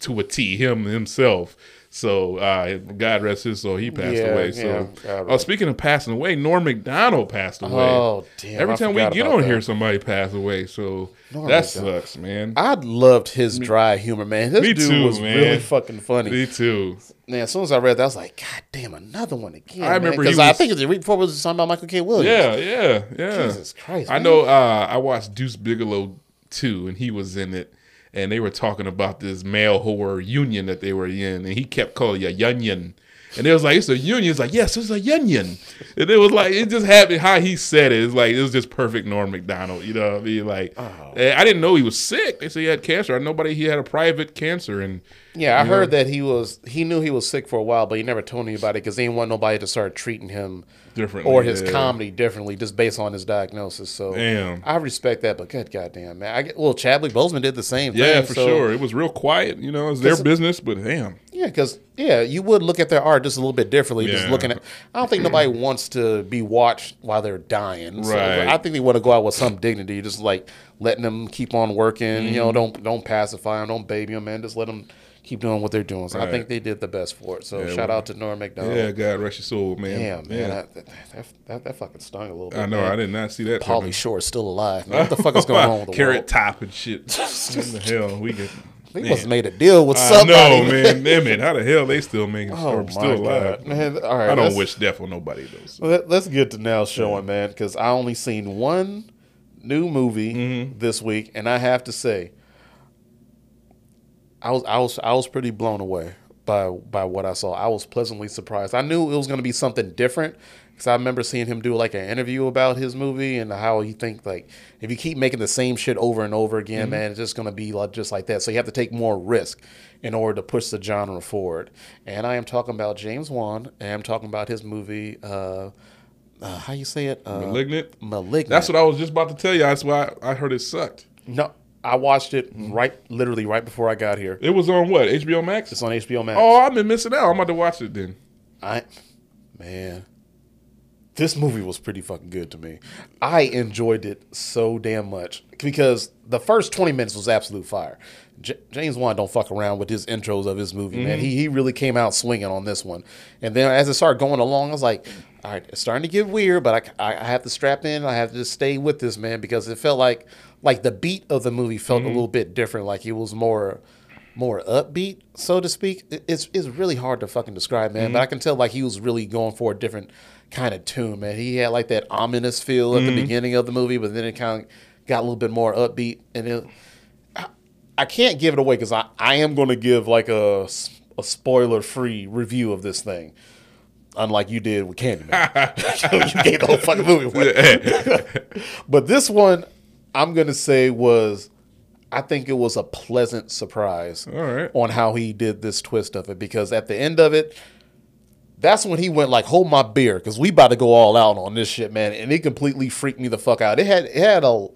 to a T. Him himself. So uh, God rest his soul. He passed
Yeah,
away.
yeah,
So
God
uh, speaking of passing away, Norm Macdonald passed away.
Oh, damn,
Every
I
time we get on
that.
here, somebody passed away. So
Norm
that
Macdonald.
sucks, man.
I loved his dry humor, man. This
Me
dude
too,
was
man.
really fucking funny.
Me too.
Man, as soon as I read that, I was like, God damn, another one again.
I remember
because I
was-
think the week before was talking about Michael K. Williams.
Yeah, yeah, yeah.
Jesus Christ,
I
man.
know. Uh, I watched Deuce Bigalow too, and he was in it, and they were talking about this male whore union that they were in, and he kept calling it a union. And it was like, it's a union. It's like, yes, it's a union. And it was like, it just happened how he said it. It's like, it was just perfect Norm Macdonald. You know what I mean? Like,
Oh.
I didn't know he was sick. They said he had cancer. I nobody, he had a private cancer. And
Yeah, I heard
know,
that he was he knew he was sick for a while, but he never told anybody because he didn't want nobody to start treating him
Differently,
or his
yeah.
comedy differently just based on his diagnosis. So
Damn.
I respect that, but good goddamn man, I get, well Chadwick Boseman did the same.
Yeah,
thing, Yeah,
for
so-
sure. It was real quiet. You know, it's their business, but damn.
Yeah, because yeah, you would look at their art just a little bit differently. Just looking at, I don't think nobody wants to be watched while they're dying. So
Right.
I think they want to go out with some dignity, just like letting them keep on working. You know,
Mm-hmm.
don't don't pacify them, don't baby them, man. Just let them keep doing what they're doing. So I think they did the best for it. So
Yeah,
shout
well,
out to Norm Macdonald.
Yeah, God rest your soul, man.
Damn, man,
Yeah.
that, that, that, that, fucking stung a little bit.
I know.
man.
I did not see that. Coming.
Shore is still alive. Man. What the fuck is going on with the
Carrot
world?
top and shit. what the hell? We get.
They
man.
must have made a deal with somebody.
know, man. Damn it. How the hell they still making
Oh my
still alive?
God. Man, all right,
I don't wish death on nobody though. so.
Let, let's get to now showing, man, because I only seen one new movie
Mm-hmm.
this week, and I have to say, I was I was I was pretty blown away by by what I saw. I was pleasantly surprised. I knew it was going to be something different because I remember seeing him do like an interview about his movie and how he think like if you keep making the same shit over and over again, man, it's just going to be like just like that. So you have to take more risk in order to push the genre forward. And I am talking about James Wan, and I'm talking about his movie. Uh, uh, how you say it? Uh,
Malignant.
Malignant.
That's what I was just about to tell you. That's why I, I heard it sucked.
No, I watched it right, literally right before I got here.
It was on what HBO Max.
It's on HBO Max.
Oh, I've been missing out. I'm about to watch it then.
I, man, this movie was pretty fucking good to me. I enjoyed it so damn much because the first 20 minutes was absolute fire. J- James Wan don't fuck around with his intros of his movie, man. Mm-hmm. He, he really came out swinging on this one. And then as it started going along, I was like, all right, it's starting to get weird, but I, I, I have to strap in. I have to just stay with this, man, because it felt like like the beat of the movie felt a mm-hmm. little bit different. Like it was more more upbeat, so to speak. It's it's really hard to fucking describe, man. But mm-hmm. I can tell like he was really going for a different kind of tune, man. He had like that ominous feel at the mm-hmm. beginning of the movie, but then it kind of got a little bit more upbeat. And it, I, I can't give it away because I, I am going to give like a a spoiler free review of this thing. Unlike you did with Candyman, you gave the whole fucking movie away. but this one, I'm gonna say was, I think it was a pleasant surprise
right.
on how he did this twist of it because at the end of it, that's when he went like, "Hold my beer," because we about to go all out on this shit, man, and it completely freaked me the fuck out. It had it had a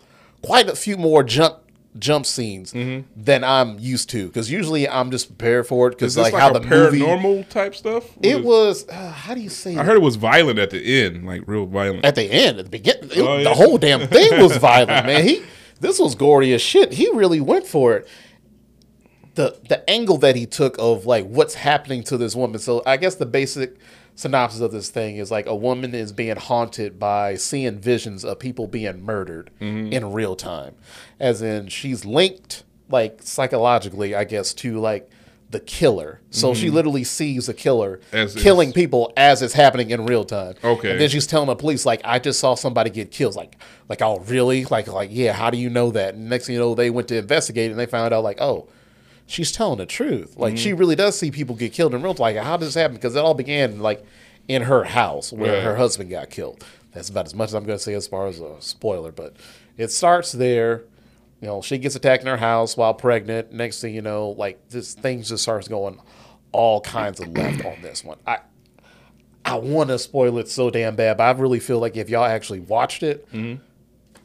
quite a few more jump jump scenes than I'm used to because usually I'm just prepared for it
Mm-hmm.
Because like,
like,
how the movie
paranormal type stuff? What
it
is-
was uh, how do you say
I
it?
heard it was violent at the end, like real violent.
at the end, at the beginning,
Oh, yeah.
the whole damn thing was violent, man. He this was gory as shit. He really went for it. The the angle that he took of like what's happening to this woman. So I guess the basic synopsis of this thing is like a woman is being haunted by seeing visions of people being murdered
Mm-hmm.
in real time. As in she's linked like psychologically, I guess, to like the killer. So she literally sees a killer
Mm-hmm. As
killing
it's-
people as it's happening in real time.
Okay.
And then she's telling the police, like, I just saw somebody get killed. Like, like, oh, really? Like, like, yeah, how do you know that? And next thing you know, they went to investigate and they found out, like, oh, she's telling the truth. Like, she really does see people get killed in real life. Like, how does this happen? Because it all began, like, in her house where her husband got killed. That's about as much as I'm going to say as far as a spoiler. But it starts there. You know, she gets attacked in her house while pregnant. Next thing you know, like, this things just starts going all kinds of left on this one. I, I want to spoil it so damn bad, but I really feel like if y'all actually watched it,
Mm-hmm.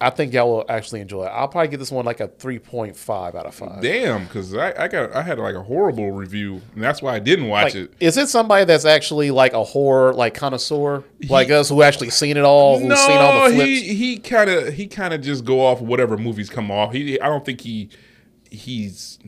I think y'all will actually enjoy it. I'll probably give this one like a three point five out of five.
Damn, because I, I got I had like a horrible review, and that's why I didn't watch
Like,
it.
is it somebody that's actually like a horror like connoisseur like us who actually seen it all, who's seen all the flips?
he he kind of he kind of just go off whatever movies come off. He I don't think he he's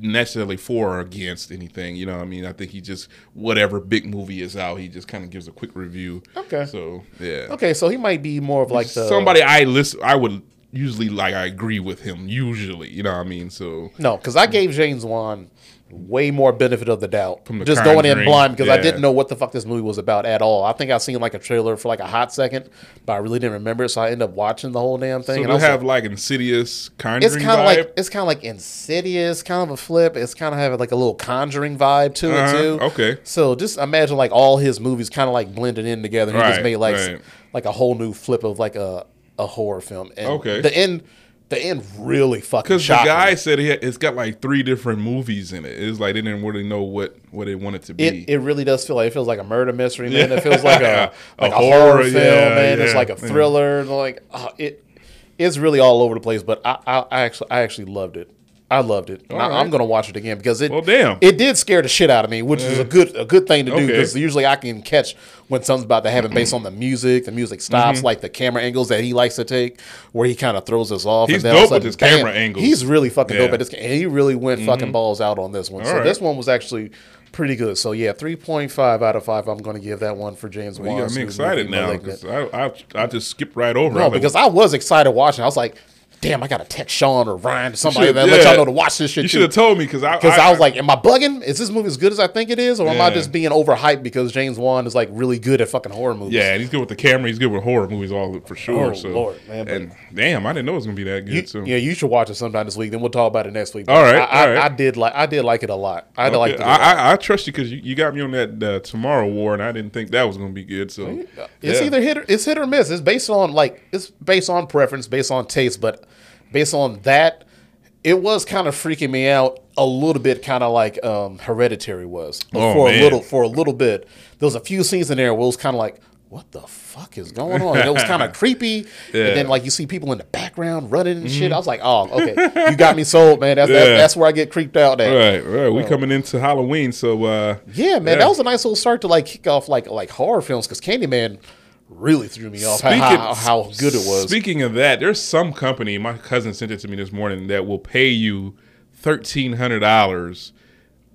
necessarily for or against anything. You know, what I mean, I think he just whatever big movie is out, he just kind of gives a quick review.
Okay.
So yeah,
okay, so he might be more of like the
somebody I listen. I would usually like I agree with him. Usually, you know what I mean. So
No, because I gave James Wan way more benefit of the doubt.
The
just going in blind because I didn't know what the fuck this movie was about at all. I think I seen like a trailer for like a hot second, but I really didn't remember it, so I ended up watching the whole damn thing.
so they have
like,
like Insidious, Conjuring
it's kind of like it's kind of like insidious, kind of a flip. It's kind of having like a little conjuring vibe to
Uh-huh,
too.
okay.
So just imagine like all his movies kind of like blended in together. He just made like
right.
like a whole new flip of like a a horror film. And
Okay.
The end, the end really fucking
Because the
shocked me.
guy said he had, it's got like three different movies in it. It's like they didn't really know what what they wanted to be.
It, it really does feel like it feels like a murder mystery, man. It feels like a
A
like a,
horror,
horror, film,
yeah,
man. It's like a thriller, like oh, it. It's really all over the place, but I, I, I actually I actually loved it. I loved it. I,
right.
I'm gonna watch it again because it
Well, damn.
it did scare the shit out of me, which is a good a good thing to do
Okay.
because usually I can catch when something's about to happen based on the music. The music stops,
Mm-hmm.
like the camera angles that he likes to take, where he kind of throws us off.
He's
and then all
dope with
sudden,
his camera angles.
He's really fucking dope
Yeah. Mm-hmm.
at this, and he really went fucking balls out on this one. so
right.
this one was actually pretty good. So yeah, three point five out of five. I'm going to give that one for James
you
Wan.
got me excited now because I, I I just skipped right over.
No, because I was excited watching. I was like, damn, I got to text Sean or Ryan or somebody that let y'all know to watch this shit
you should have told me because I
Because I, was like, am I bugging? Is this movie as good as I think it is, or am I just being overhyped because James Wan is like really good at fucking horror movies?
yeah, and he's good with the camera. He's good with horror movies, all for sure.
Oh,
so
Lord, man,
and damn, I didn't know it was gonna be that good.
You,
so
yeah, you should watch it sometime this week. Then we'll talk about it next week.
All right,
I, I,
all right.
I did like I did like it a lot. I did like
I. I, I trust you because you, you got me on that uh, Tomorrow War, and I didn't think that was gonna be good. So
It's
yeah.
either hit or, it's hit or miss. It's based on like it's based on preference, based on taste, but based on that, it was kind of freaking me out a little bit, kind of like um, Hereditary was
Oh,
for
man.
a little for a little bit. There was a few scenes in there where it was kind of like, what the fuck is going on? And it was kind of creepy.
Yeah. Mm-hmm.
And then like you see people in the background running and shit. I was like, oh, okay, you got me sold, man. That's
Yeah.
that, that's where I get creeped out at.
Right, right. We coming into Halloween, so uh,
Yeah, man, that was a nice little start to like kick off like like horror films because Candyman really threw me off how, how, how good it was.
Speaking of that, there's some company. My cousin sent it to me this morning that will pay you thirteen hundred dollars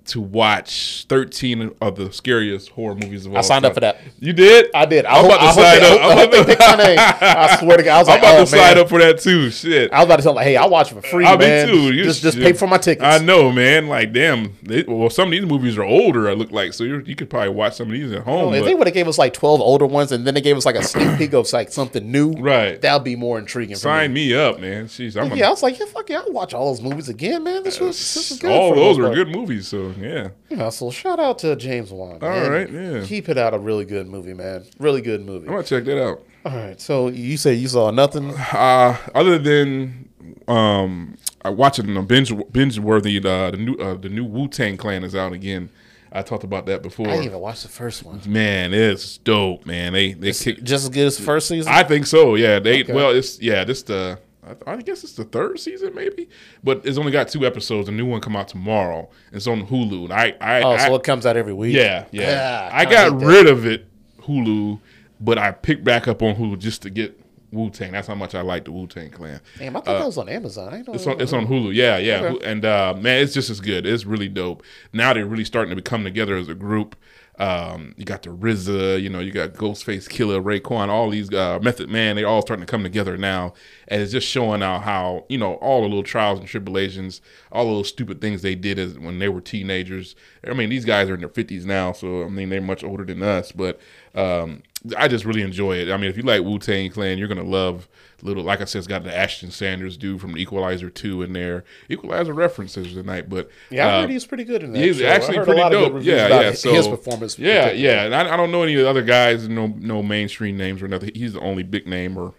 to watch thirteen of the scariest horror movies of all.
I signed up for that.
You did?
I did. I hope,
about to sign up.
I hope, I they my name. I swear to God, I was
I'm
like,
about
oh
to
man.
sign up for that too. Shit.
I was about to tell them, hey, I'll watch it for free, ah,
I
man.
me too. You
just just pay for my tickets.
I know, man. Like, damn. They, well, some of these movies are older. I look like so you're, you could probably watch some of these at home.
Oh,
if
they would have gave us like twelve older ones, and then they gave us like a sneak peek of like something new,
Right.
That'd be more intriguing. For
sign
me.
me up, man. Jeez, I'm
Yeah, I was like, yeah, fuck yeah, I'll watch all those movies again, man. This was this is good.
all those
part.
good movies. So yeah.
Yeah, so shout out to James Wan.
All
man.
right, yeah.
He put out a really good movie, man. Really good movie.
I'm gonna check that out.
All right, so you say you saw nothing?
Uh, other than um, I watching the binge binge worthy uh, the new uh, the new Wu Tang Clan is out again. I talked about that before.
I didn't even watch the first one.
Man, it's dope, man. They they kick.
Just as good as the first season.
I think so. Yeah, they
Okay.
well, it's yeah, this the I, I guess it's the third season maybe, but it's only got two episodes. A new one come out tomorrow. It's on Hulu. And I I,
oh,
I
so it comes out every week.
yeah yeah.
Yeah,
I got rid of it Hulu, but I picked back up on Hulu just to get Wu Tang. That's how much I like the Wu Tang Clan.
Damn, I thought that was on Amazon. I know
Uh, It's on, it's on Hulu. Yeah, yeah.
Okay.
And uh, man, it's just as good. It's really dope. Now they're really starting to come together as a group. Um, you got the RZA, you know, you got Ghostface Killah, Raekwon, all these uh, Method Man. They're all starting to come together now, and it's just showing out how you know all the little trials and tribulations, all those stupid things they did as when they were teenagers. I mean, these guys are in their fifties now, so I mean they're much older than us, but um, I just really enjoy it. I mean, if you like Wu Tang Clan, you're gonna love little. Like I said, it's got the Ashton Sanders dude from Equalizer two in there. Equalizer references tonight, but
Yeah, I
uh,
heard he's pretty good in that.
He's
show.
Actually pretty
lot of good
dope. Yeah, yeah.
his
So
performance.
Yeah, yeah. And I, I don't know any of the other guys. No, no mainstream names or nothing. He's the only big name or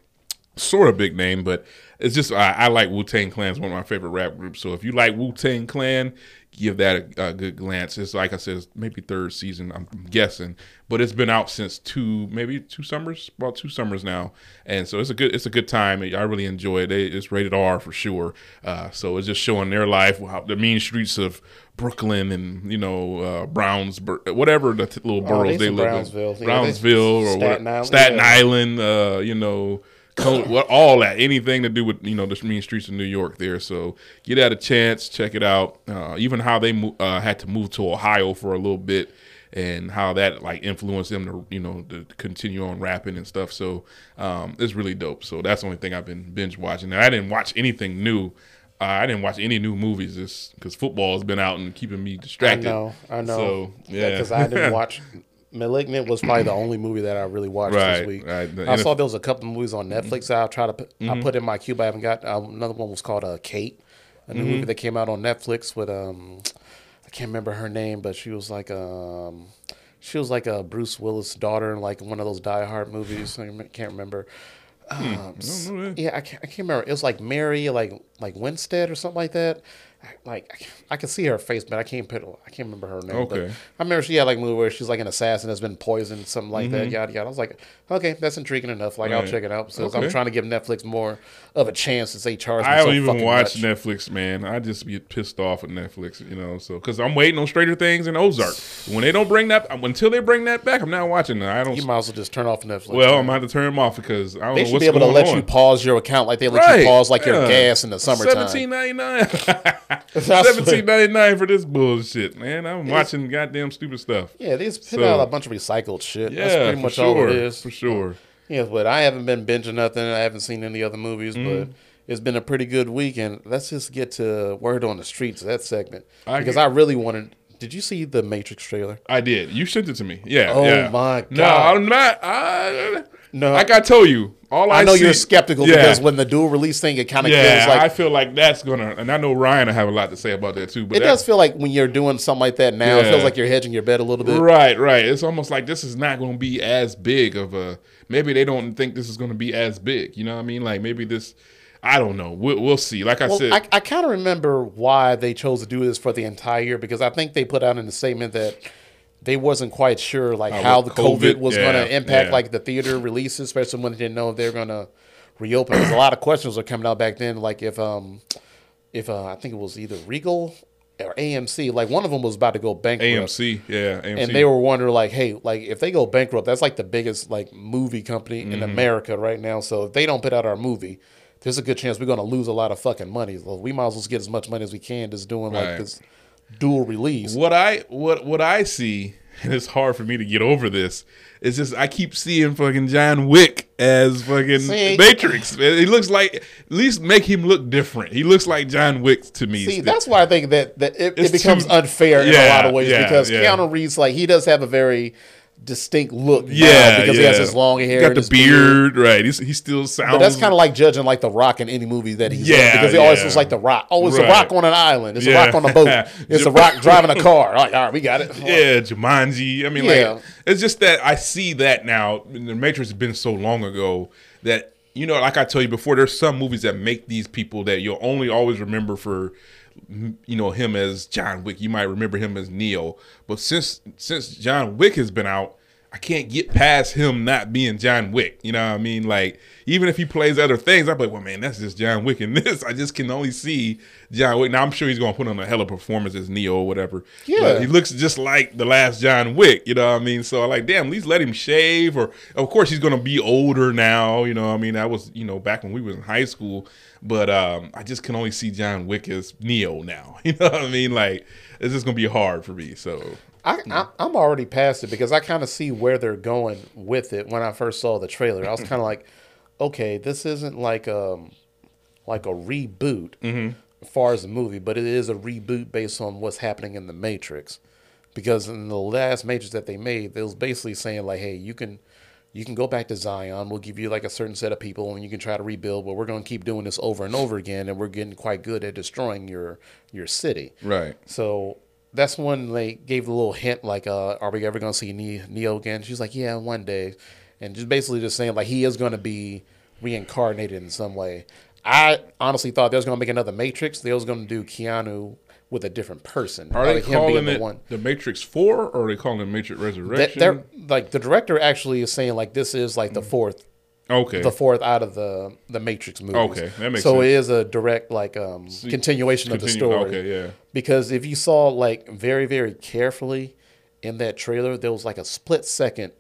sort of big name, but it's just I, I like Wu Tang Clan. It's one of my favorite rap groups. So if you like Wu Tang Clan, give that a, a good glance. It's like I said, it's maybe third season. I'm guessing, but it's been out since two, maybe two summers, about two summers now, and so it's a good, it's a good time. I really enjoy it. It's rated R for sure. Uh, so it's just showing their life, how the mean streets of Brooklyn and you know uh, Brownsburg, whatever the t- little
Oh,
boroughs
they
they live
Brownsville.
in,
Yeah,
Brownsville or
Staten Island,
Staten
yeah.
Island. Uh, you know. Co- what all that anything to do with you know the mean streets of New York there. So get out a chance, check it out. Uh, even how they mo- uh, had to move to Ohio for a little bit, and how that like influenced them to you know to continue on rapping and stuff. So um, it's really dope. So that's the only thing I've been binge watching. Now, I didn't watch anything new. Uh, I didn't watch any new movies just because football has been out and keeping me distracted.
I know, I know.
So yeah,
because I didn't watch. Malignant was probably the only movie that I really watched
Right,
this week.
right. The
I saw there was a couple movies on Netflix. I'll try to put,
Mm-hmm.
I put in my queue. But I haven't got um, another one was called uh, Kate, a new
Mm-hmm.
movie that came out on Netflix with um, I can't remember her name, but she was like um, she was like a Bruce Willis daughter in like one of those Die Hard movies. I can't remember.
Hmm.
Um, s- yeah, I can't, I can't remember. It was like Mary, like like Winstead or something like that. I- Like I, can see her face, but I can't put I can't remember her name. But
Okay.
I remember she had like a movie where she's like an assassin that's been poisoned, something like that.
Mm-hmm.
Yada yada. I was like, okay, that's intriguing enough. Like I'll check it out. So I'm trying to give Netflix more of a chance since they charge
I
so
don't even watch
much.
Netflix, man. I just get pissed off at Netflix, you know. So because I'm waiting on Stranger Things and Ozark. When they don't bring that, until they bring that back, I'm not watching that. I don't.
You might as well just turn off Netflix.
well, I'm to turn them off because I don't
they
know
should be able to let
on.
you pause your account like they let
Right,
you pause like your gas in the summertime.
Seventeen ninety nine. Seventeen ninety nine for this bullshit, man. I'm watching goddamn stupid stuff.
Yeah, they just put
So-
out a bunch of recycled shit.
Yeah,
That's pretty much
sure,
all it is.
for sure.
Yeah, but I haven't been binging nothing. I haven't seen any other movies,
Mm-hmm.
but it's been a pretty good weekend. Let's just get to word on the streets that segment
I
because
get-
I really wanted. Did you see the Matrix trailer?
I did. You sent it to me. Yeah.
Oh
yeah.
my god.
No, I'm not. I,
No.
like I told you, all I,
I know
see-
you're skeptical
Yeah.
because when the dual release thing, it kind of
yeah,
feels like
I feel like that's gonna, and I know Ryan will have a lot to say about that too. But
it
that-
does feel like when you're doing something like that now, it feels like you're hedging your bet a little bit.
Right, right. It's almost like this is not going to be as big of a. Maybe they don't think this is going to be as big. You know what I mean? Like maybe this. I don't know. We'll, we'll see. Like I
Well,
said,
I, I kind of remember why they chose to do this for the entire year because I think they put out in the statement that they wasn't quite sure like
How
how,
the
the COVID,
COVID
was
yeah,
going to impact
yeah.
like the theater releases, especially when they didn't know if they were going to reopen. Because a lot of questions were coming out back then, like if um if uh, I think it was either Regal or AMC, like one of them was about to go bankrupt.
AMC, yeah, AMC.
And they were wondering, like, hey, like if they go bankrupt, that's like the biggest like movie company in
Mm-hmm.
America right now. So if they don't put out our movie, there's a good chance we're gonna lose a lot of fucking money. So we might as well get as much money as we can just doing like
Right.
this dual release.
what I what what I see, and it's hard for me to get over this. It's just I keep seeing fucking John Wick as fucking
See-
Matrix. He looks like at least make him look different. He looks like John Wick to me.
See, that's why I think that, that it, it becomes
too-
unfair in a lot of ways
yeah,
because
yeah.
Keanu Reeves, like, he does have a very distinct look.
yeah,
because
yeah.
he has his long hair,
got the
his
beard, right? He's, he still sounds.
But that's kind of like judging like the Rock in any movie that he's
Yeah,
in because he always looks like the Rock. Oh, it's
Right.
a Rock on an island. It's
Yeah.
a Rock on a boat. It's a Rock driving a car. Like, all right, we got it.
yeah, Jumanji. I mean,
Yeah.
like it's just that I see that now. The Matrix has been so long ago that you know, like I tell you before, there's some movies that make these people that you'll only always remember for you know him as John Wick. You might remember him as Neo, but since since John Wick has been out. I can't get past him not being John Wick. You know what I mean? Like, even if he plays other things, I'm like, well, man, that's just John Wick in this. I just can only see John Wick. Now, I'm sure he's going to put on a hell of a performance as Neo or whatever.
Yeah.
But he looks just like the last John Wick, you know what I mean? So I'm like, damn, at least let him shave or of course he's gonna be older now, you know what I mean? That was, you know, back when we was in high school. But um I just can only see John Wick as Neo now. You know what I mean? Like it's just gonna be hard for me. So
I, I, I'm already past it because I kind of see where they're going with it. When I first saw the trailer, I was kind of like, okay, this isn't like um like a reboot as far as the movie, but it is a reboot based on what's happening in the Matrix. Because in the last Matrix that they made, they was basically saying like, hey, you can you can go back to Zion. We'll give you like a certain set of people, and you can try to rebuild. But we're going to keep doing this over and over again, and we're getting quite good at destroying your your city.
Right.
So that's when they gave a little hint, like, uh, "Are we ever going to see Neo again?" She's like, "Yeah, one day," and just basically just saying like he is going to be reincarnated in some way. I honestly thought they was going to make another Matrix. They was going to do Keanu with a different person.
Are they
like
calling
being the
it
one.
the Matrix Four or are they calling it Matrix Resurrection?
they're like the director actually is saying like this is like the
Mm.
fourth
okay.
the fourth out of the the Matrix movies.
Okay, that makes
so
sense.
it is a direct like um continuation of the story.
okay, yeah.
Because if you saw like very very carefully in that trailer, there was like a split second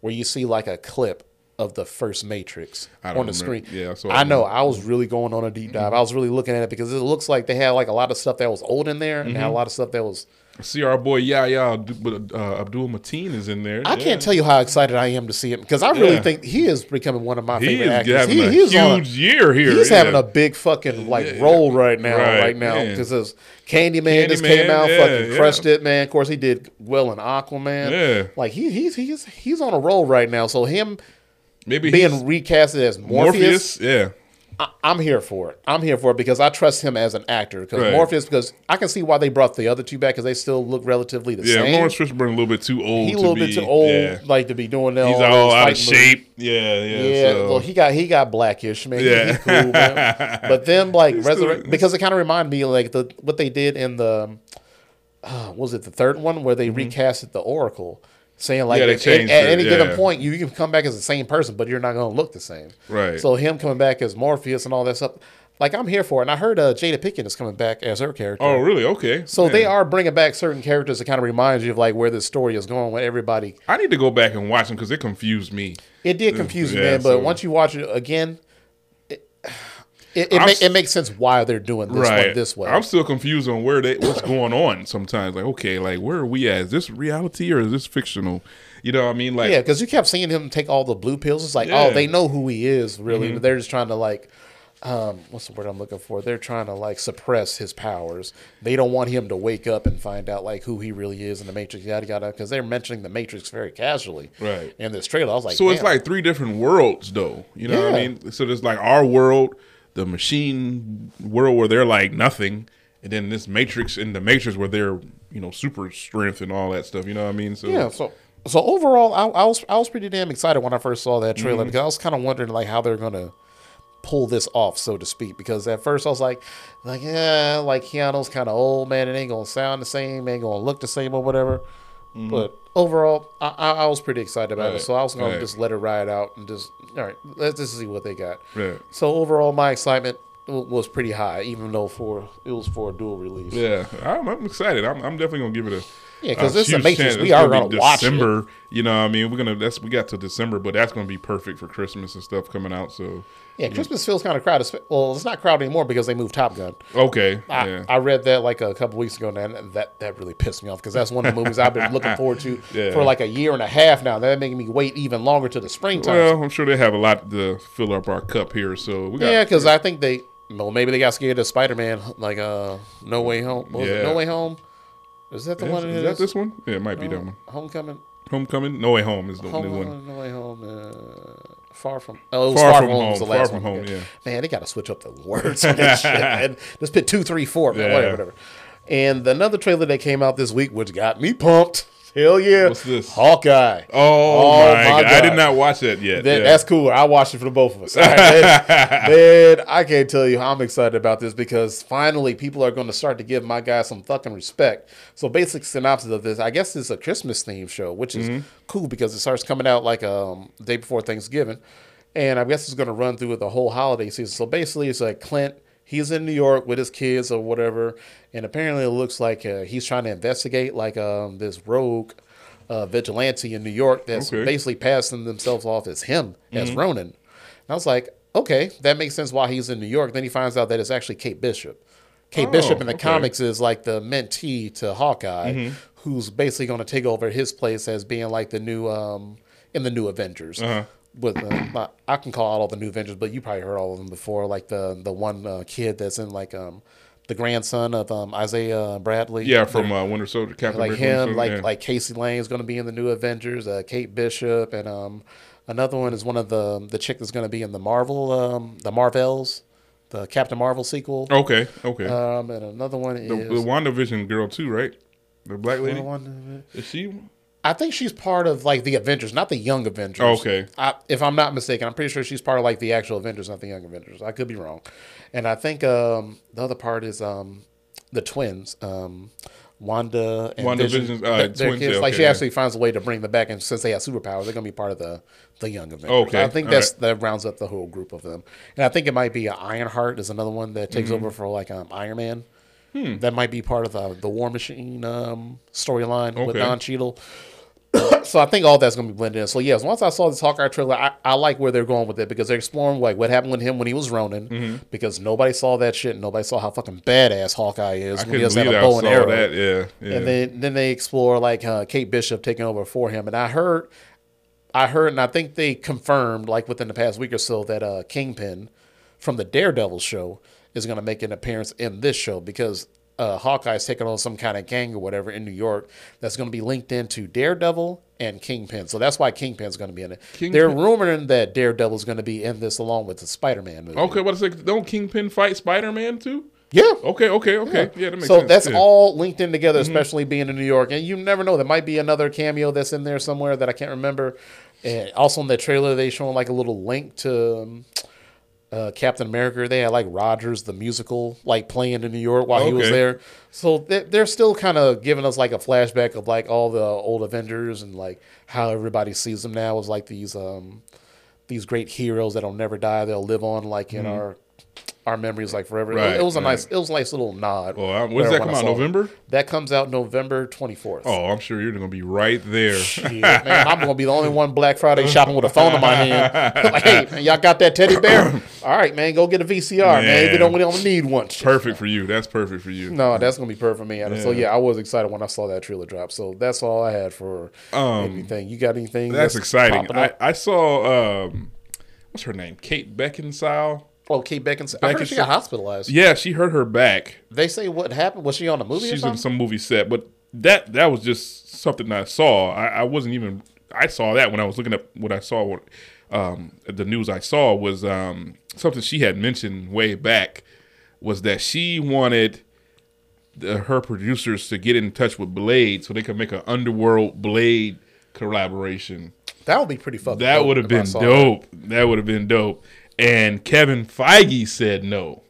where you see like a clip of the first Matrix on the
remember.
screen.
Yeah, I
I know. I was really going on a deep dive. I was really looking at it because it looks like they had like a lot of stuff that was old in there, and
Mm-hmm.
had a lot of stuff that was.
See our boy Yahya uh, Abdul Mateen is in there.
I can't tell you how excited I am to see him because I really
Yeah.
think he is becoming one of my
He
favorite actors.
having
He,
a
he is on a-
huge year here.
He's
yeah.
having a big fucking like
Yeah.
role right now,
Right,
right, now because Candyman just
Candyman,
came out,
yeah,
fucking
yeah.
crushed it, man. Of course, he did well in Aquaman.
Yeah.
like he he's he's he's on a roll right now. So him
Maybe
being recasted as Morpheus,
Morpheus. Yeah.
I, I'm here for it. I'm here for it because I trust him as an actor. Because
Right.
Morpheus, because I can see why they brought the other two back because they still look relatively the
Yeah,
same.
Yeah, Laurence Fishburne a little bit too old.
he a
to
little
be,
bit too old,
Yeah.
like to be doing that.
He's
all
out of
fighting movies.
shape. Yeah, yeah.
Yeah,
so-
well, he got he got blackish, man.
Yeah.
Cool, man. But then like resurrect because it kind of reminded me like the what they did in the uh, was it the third one where they recasted the Oracle, saying like.
Yeah,
at- at,
it,
any given point you, you can come back as the same person, but you're not going to look the same.
Right.
So him coming back as Morpheus and all that stuff, like I'm here for it. And I heard uh, Jada Pinkett is coming back as her character.
oh, really? Okay.
So
Yeah.
they are bringing back certain characters to kind of remind you of like where this story is going with everybody.
I need to go back and watch them because it confused me.
It did confuse me,
Yeah,
man. But
so-
once you watch it again, it, it, it makes sense why they're doing this
right.
one this way.
I'm still confused on where they what's going on sometimes. Like, okay, like where are we at? Is this reality or is this fictional? You know what I mean? Like,
yeah, because you kept seeing him take all the blue pills. It's like,
Yeah. Mm-hmm.
oh, they know who he is, really. But they're just trying to like, um, what's the word I'm looking for? They're trying to like suppress his powers. They don't want him to wake up and find out like who he really is in the Matrix, yada yada. Because they're mentioning the Matrix very casually,
Right.
In this trailer, I was like,
So it's like three different worlds, though. You know what I mean? So there's like our world, the machine world where they're like nothing, and then this Matrix in the Matrix where they're you know super strength and all that stuff. You know what I mean? So
Yeah, so so overall, I, I was I was pretty damn excited when I first saw that
Mm-hmm.
trailer because I was kind of wondering like how they're gonna pull this off, so to speak. Because at first I was like, like yeah, like Keanu's kind of old man, it ain't gonna sound the same, ain't gonna look the same or whatever. Mm-hmm. But overall, I, I, was pretty excited about it. So I was gonna just let it ride out and just all right. Let's just see what they got.
Right.
So overall, my excitement was pretty high, even though for it was for a dual release.
Yeah, I'm, I'm excited. I'm, I'm definitely gonna give it a
yeah
because
this is
huge
Matrix. We are gonna watch it.
December. You know, I mean, we're gonna that's we got to December, but that's gonna be perfect for Christmas and stuff coming out. So
Yeah, Christmas feels kind of crowded. Well, it's not crowded anymore because they moved Top Gun.
okay,
I,
yeah,
I read that like a couple weeks ago, and that that really pissed me off because that's one of the movies I've been looking forward to
Yeah.
for like a year and a half now. That making me wait even longer to the springtime.
well, I'm sure they have a lot to fill up our cup here. So we got
yeah, because I think they well maybe they got scared of Spider Man like uh No Way Home. What was it?
Yeah.
No Way Home. Is that the
Is,
one? it
is that this one? Yeah, it might be that one.
Homecoming.
Homecoming, No Way Home is the
Home,
new one.
No Way Home. Uh, far from. Oh, it was
Far
Far,
From
from Home.
Home,
was the
Far
last
From
one.
Home, yeah.
Man, they got to switch up the words on that shit. Man. Just put two, three, four. Man.
Yeah.
Whatever, whatever. And another trailer that came out this week, which got me pumped. Hell yeah!
What's this?
Hawkeye.
Oh,
Oh,
my,
my
God. I did not watch that yet.
That,
yeah.
That's cool. I watched it for the both of us. Right, man, Man, I can't tell you how I'm excited about this because finally people are going to start to give my guy some fucking respect. So, basic synopsis of this, I guess it's a Christmas themed show, which is
Mm-hmm.
cool because it starts coming out like um day before Thanksgiving, and I guess it's going to run through the whole holiday season. So basically, it's like Clint. He's in New York with his kids or whatever, and apparently it looks like uh, he's trying to investigate like um, this rogue uh, vigilante in New York that's
Okay.
basically passing themselves off as him, as
Mm-hmm.
Ronin. And I was like, okay, that makes sense why he's in New York. Then he finds out that it's actually Kate Bishop. Kate
Oh,
Bishop in the
okay.
comics is like the mentee to Hawkeye,
Mm-hmm.
who's basically going to take over his place as being like the new um in the new Avengers.
Uh-huh.
With uh, I can call out all the new Avengers, but you probably heard all of them before. Like the the one uh, kid that's in like um the grandson of um Isaiah Bradley.
yeah, from uh, Winter Soldier, Captain
like
America,
him,
Soldier,
like
yeah.
like Casey Lane is going to be in the new Avengers. Uh, Kate Bishop and um, another one is one of the the chick that's going to be in the Marvel um, the Marvels, the Captain Marvel sequel.
Okay, okay.
Um, and another one
the,
is
the WandaVision girl too, right? The black lady. Is she?
I think she's part of like the Avengers, not the Young Avengers.
Okay.
I, if I'm not mistaken, I'm pretty sure she's part of like the actual Avengers, not the Young Avengers. I could be wrong. And I think um, the other part is um, the twins, um, Wanda and
Wanda
Vision.
Vision's, uh,
Their- their
twins,
kids.
yeah,
like she
yeah.
actually finds a way to bring them back, and since they have superpowers, they're gonna be part of the the Young Avengers.
Okay,
I think
all
that's
right.
that rounds up the whole group of them. And I think it might be uh, Ironheart is another one that takes
Mm-hmm.
over for like um, Iron Man.
Hmm.
That might be part of the the War Machine um, storyline with
Okay.
Don Cheadle. so I think all that's going to be blended in. So yes, once I saw this Hawkeye trailer, I, I like where they're going with it because they're exploring like what happened with him when he was Ronin.
Mm-hmm.
Because nobody saw that shit. and Nobody saw how fucking badass Hawkeye is
I
when he doesn't have a bow and arrow.
that. Yeah, yeah.
And then then they explore like uh, Kate Bishop taking over for him. And I heard, I heard, and I think they confirmed like within the past week or so that uh, Kingpin from the Daredevil show is going to make an appearance in this show because uh, Hawkeye's taking on some kind of gang or whatever in New York that's going to be linked into Daredevil and Kingpin. So that's why Kingpin's going to be in it.
Kingpin-
They're rumoring that Daredevil's going to be in this along with the Spider-Man movie.
okay, what is it? Don't Kingpin fight Spider Man too?
Yeah.
Okay, okay, okay. Yeah, that makes
so
sense.
that's
yeah. Mm-hmm.
all linked in together, especially being in New York. And you never know. There might be another cameo that's in there somewhere that I can't remember. And also in the trailer, they showing like a little link to um, uh, Captain America. They had like Rogers, the musical, like playing in New York while he was there. So they- they're still kind of giving us like a flashback of like all the old Avengers and like how everybody sees them now as like these um these great heroes that'll never die. They'll live on like in our our memories like forever. It-.
Right,
it was a
right.
nice it was a nice little nod.
Well, I- when does that come out?
saw it.
November?
That comes out November 24th.
Oh, I'm sure you're gonna be right there.
Shit, man, I'm gonna be the only one Black Friday shopping with a phone in my hand. like, hey, man, y'all got that teddy bear? All right, man, go get a VCR, man. We don't, we don't need one. Shit.
perfect for you. That's perfect for you.
No, that's gonna be perfect for me. And So
Yeah.
yeah, I was excited when I saw that trailer drop. So that's all I had for anything. You got anything?
Um, That's exciting. I. I saw um, what's her name? Kate Beckinsale.
Oh, Kate Beckinsale. I heard she got hospitalized.
Yeah, she hurt her back.
They say what happened? Was she on a movie or
She's in some movie set, but that that was just something I saw. I, I wasn't even. I saw that when I was looking up what I saw. What um, the news I saw was um, something she had mentioned way back was that she wanted the, her producers to get in touch with Blade so they could make an underworld Blade collaboration.
that would be pretty fucking.
That would have been
saw that.
dope. That, would have been dope. And Kevin Feige said no.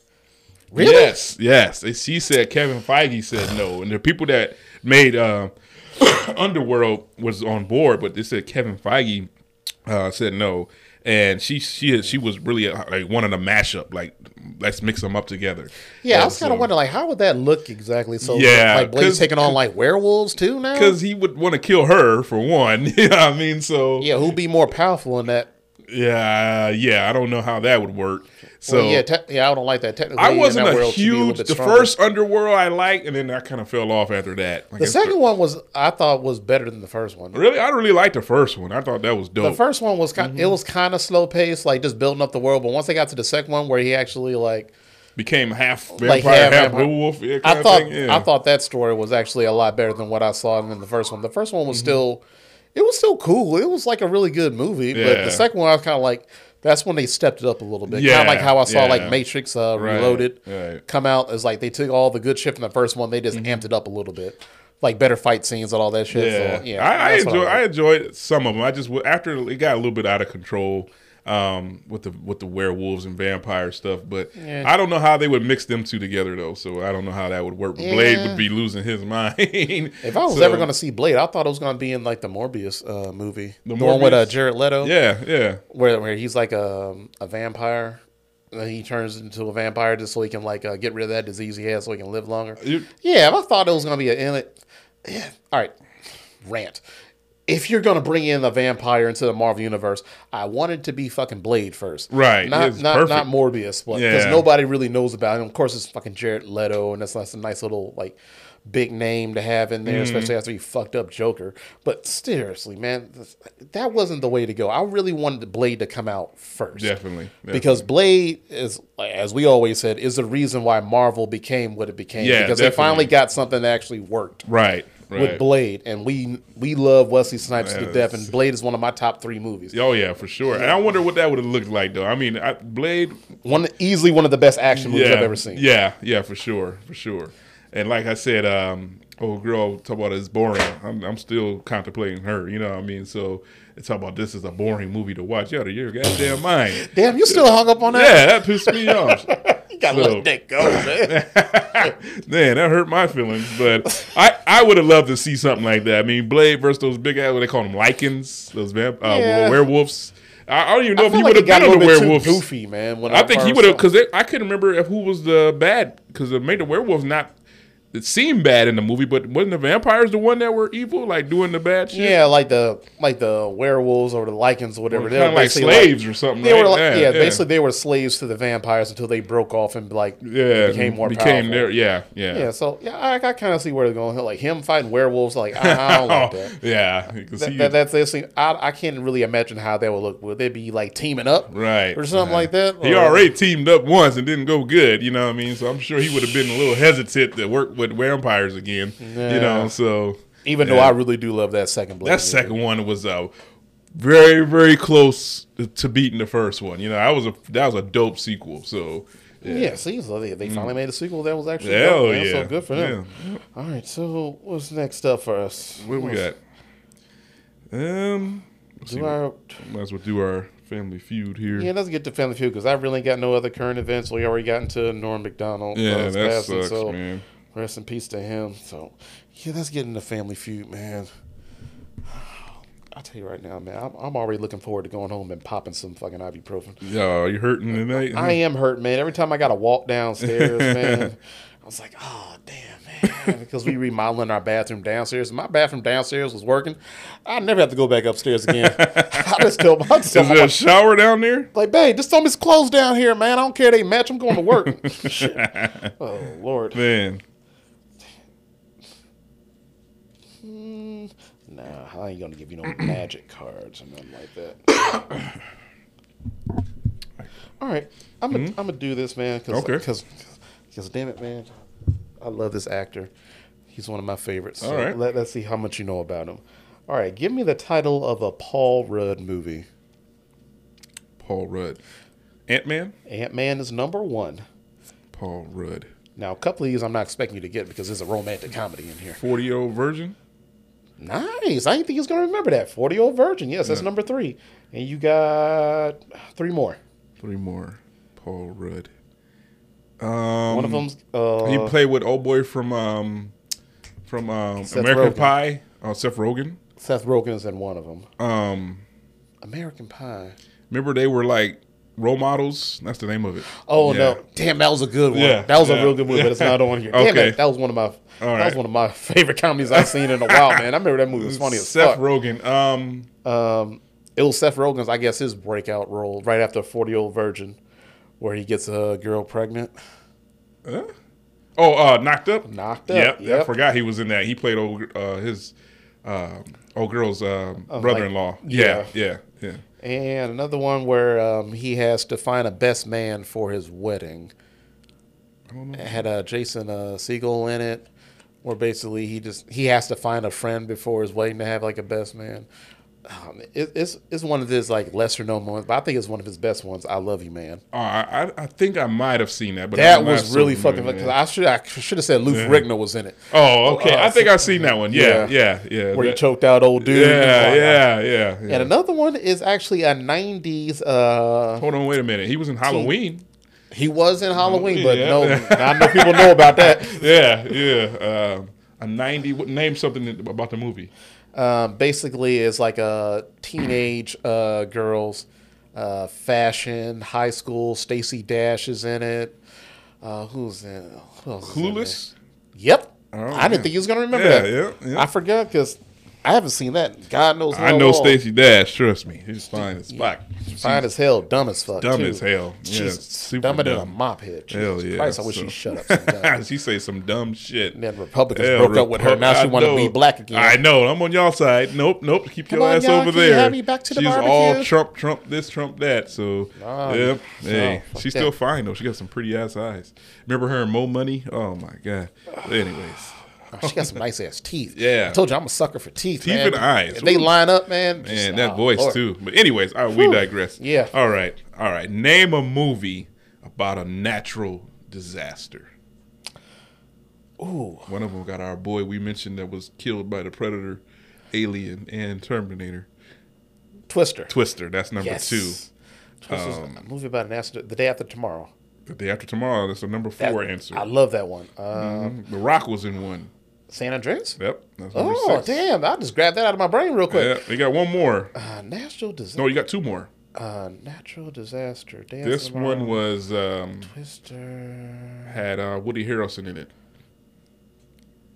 Really?
Yes, yes. And She said Kevin Feige said no. And the people that made uh, Underworld was on board, but they said Kevin Feige uh, said no, and she she she was really uh, like wanting a mashup, like let's mix them up together.
Yeah, I
And
was kind of
so-
wondering like how would that look exactly? So
Yeah,
like Blade's taking on like werewolves too now.
because he would want to kill her for one. you know what I mean? So
yeah, who'd be more powerful in that?
Yeah, yeah, I don't know how that would work. So
well, yeah, te- yeah, I don't like that. Technically,
I wasn't a
world, she'd be little
huge.
bit
The
stronger.
first Underworld I liked, and then I kind of fell off after that. Like
the
it's
second one was I thought was better than the first one.
really, I really liked the first one. I thought that was dope.
The first one was kind.
Mm-hmm.
It was kind of slow paced, like just building up the world. But once they got to the second one, where he actually like,
Became half vampire,
Like
half,
half
werewolf. Yeah,
I thought,
thing, yeah.
I thought that story was actually a lot better than what I saw in the first one. The first one was
Mm-hmm.
still, it was still cool. It was like a really good movie. But the second one, I was kind of like, that's when they stepped it up a little bit. kind
Yeah,
of like how I saw
yeah.
like Matrix uh,
Right,
Reloaded
right.
come out as like they took all the good shit from the first one, they just
Mm-hmm.
amped it up a little bit, like better fight scenes and all that shit.
Yeah,
So, yeah,
I, I enjoy.
like.
I enjoyed some of them. I just after it got a little bit out of control um, with the with the werewolves and vampire stuff. But
Yeah.
I don't know how they would mix them two together though. So I don't know how that would work. But Blade would be losing his mind.
If I was
So,
ever going to see Blade, I thought it was going to be in like the Morbius uh, movie,
The
the, one with uh, Jared Leto,
yeah, yeah,
where where he's like a a vampire. He turns into a vampire just so he can like uh, get rid of that disease he has, so he can live longer.
You-
Yeah, I thought it was going to be a in it. Yeah. All right, rant. If you're going to bring in the vampire into the Marvel universe, I want it to be fucking Blade first,
Right,
Not not
perfect.
not Morbius, because
Yeah.
nobody really knows about him. Of course, it's fucking Jared Leto, and that's, that's a nice little like big name to have in there,
Mm-hmm.
especially after he fucked up Joker. But seriously, man, that wasn't the way to go. I really wanted Blade to come out first,
definitely. definitely.
because Blade is, as we always said, is the reason why Marvel became what it became.
Yeah,
because they finally got something that actually worked
right, right.
with Blade, and we we love Wesley Snipes to death, and Blade is one of my top three movies.
Oh yeah, for sure. And I wonder what that would have looked like though. I mean, I, Blade.
One easily one of the best action movies
Yeah,
I've ever seen.
Yeah, yeah, for sure, for sure. And like I said, um, old girl talk about it's boring. I'm, I'm still contemplating her. You know what I mean? So it's talk about this is a boring movie to watch. Yeah, to your goddamn mind.
Damn, you still hung up on that?
Yeah, that pissed me off.
Gotta
So-
let that go, man.
Man, that hurt my feelings. But I, I would have loved to see something like that. I mean, Blade versus those big ass, what they call them, Lycans, those vamp, uh,
Yeah.
werewolves. I, I don't even know
I
if he
feel
would have
it got a
been on the werewolves.
goofy, man. When
I think he would have because I couldn't remember if who was the bad because it made the werewolves not. It seemed bad in the movie, but wasn't the vampires the one that were evil, like doing the bad shit?
Yeah, like the like the werewolves or the Lycans or whatever. They were
like slaves or something.
They
right?
were like,
yeah,
yeah, basically they were slaves to the vampires until they broke off and like
yeah,
became more
became
powerful.
their yeah, yeah,
Yeah, so yeah, I, I kind of see where they're going. Like him fighting werewolves, like I, I don't like that.
yeah,
That, that, that's this thing. I, I can't really imagine how that would look. Would they be like teaming up,
right
or something like that?
He
Or-
already teamed up once and didn't go good, you know what I mean? So I'm sure he would have been a little hesitant to work with vampires again, you know. So
Even though I really do love that second Blade.
that
movie.
second one was uh, very, very close to beating the first one. You know, that was a that was a dope sequel. So
Yeah, see, so they, they finally made a sequel that was actually
Mm. Hell
dope,
yeah.
So good for them. All right, so what's next up for us?
what we got? Um.
Do our,
Might as well do our family feud here.
yeah, let's get to Family Feud because I really got no other current events. We already got into Norm Macdonald.
Yeah,
uh,
that
passing,
sucks,
so
man.
Rest in peace to him. So, yeah, that's getting the Family Feud, man. I'll tell you right now, man. I'm, I'm already looking forward to going home and popping some fucking ibuprofen.
Yeah, are you hurting tonight?
I am hurt, man. Every time I got to walk downstairs, man, I was like, oh, damn, man. Because we remodeling our bathroom downstairs. My bathroom downstairs was working. I never have to go back upstairs again. I just tell, I tell
Is there a shower down there?
like, babe, just throw me some clothes down here, man. I don't care they match. I'm going to work. Shit. Oh, Lord.
Man,
Nah, I ain't going to give you no magic cards or nothing like that. All right. I'm going to do this, man. Cause,
Okay.
Because, because, damn it, man. I love this actor. He's one of my favorites. So
All right.
Let, let's see how much you know about him. All right. Give me the title of a Paul Rudd movie.
Paul Rudd. Ant Man?
Ant Man is number one.
Paul Rudd.
Now, a couple of these I'm not expecting you to get because there's a romantic comedy in here.
40 year old virgin?
Nice. I didn't think he was going to remember that. 40 Old Virgin. Yes, that's number three. And you got three more.
Three more. Paul Rudd. Um,
One of them's. Uh,
he played with old boy from um, from um, American
Rogen.
Pie. Uh, Seth Rogen.
Seth Rogen's in one of them.
Um,
American Pie.
remember they were like role models. That's the name of it.
Oh
Yeah.
no! Damn, that was a good one.
Yeah,
that was
yeah.
a real good movie, but it's not on here. Damn
Okay.
it, that was one of my that was one of my favorite comedies I've seen in a while, man. I remember that movie was funny as
Seth
fuck.
Rogen. Um,
Um, it was Seth Rogen's, I guess, his breakout role right after Forty Year Old Virgin, where he gets a girl pregnant.
oh, uh, knocked up.
Knocked Up,
Yep, I forgot he was in that. He played old uh, his um, old girl's uh, brother-in-law.
yeah.
yeah, yeah, yeah.
And another one where um, he has to find a best man for his wedding. It had uh, Jason uh, Segel in it, where basically he just he has to find a friend before his wedding to have like a best man. Um, it, it's it's one of his like lesser known ones, but I think it's one of his best ones. I love you, man.
Oh, I, I- think I might have seen that, but
That was really fucking. Cause. I should I should have said Lou Ferrigno was in it,
Oh, okay.
Uh,
I think I've seen that one. Yeah, yeah, yeah.
where he choked out old dude.
yeah, yeah, yeah, yeah.
And another one is actually a '90s. Uh,
Hold on, wait a minute. He was in Halloween.
he was in Halloween, but
Yeah.
no, I know people know about that.
Yeah, yeah. Um, a ninety. Name something about the movie.
Um, basically, is like a teenage uh, girls, uh, fashion, high school. Stacey Dash is in it. Uh, who's in? Who is in
Clueless.
Yep.
Oh,
I didn't
yeah.
think you was gonna remember
Yeah,
that.
yeah, yeah.
I forgot because I haven't seen that. God knows.
I know
long.
Stacey Dash. Trust me, he's fine as fuck.
Fine as hell, dumb as fuck.
Dumb
too.
as hell. Yeah,
Jesus,
super
dumber than a
dumb.
mop head. Jesus
Hell yeah.
Christ, I wish
so-
she'd shut up. Sometimes.
she say some dumb shit.
And then Republicans
Hell,
broke up with her.
Repu-
Now she
I
want to be black again.
I know. I'm on y'all side. Nope, nope. Keep
Come
your
on,
ass
y'all.
over
Can you
there.
have me back to the
She's all? Trump, Trump this, Trump that. So, yep.
no,
Hey, she's
that.
still fine though. She got some pretty ass eyes. Remember her in Mo Money? Oh my god. Anyways,
Oh, she got some nice ass teeth.
Yeah.
I told you I'm a sucker for teeth.
Teeth
man.
and eyes.
If they line up, man. just-
and that
oh,
voice
Lord.
too. But anyways, all right, we
Whew.
digress.
Yeah.
All right, all right. Name a movie about a natural disaster.
Ooh,
One of them got our boy we mentioned that was killed by the Predator, Alien, and Terminator.
Twister.
Twister. That's number
yes.
two.
Twister's
Um,
a movie about an accident. The day after tomorrow.
The day after tomorrow. That's the number
That-
four answer.
I love that one. Uh,
Mhm. The Rock was in one.
San Andreas.
Yep.
Oh damn! I just grabbed that out of my brain real quick.
Yeah, we got one more.
Uh, natural disaster.
No, you got two more.
Uh, natural disaster. Day
This one was um,
Twister.
had uh, Woody Harrelson in it.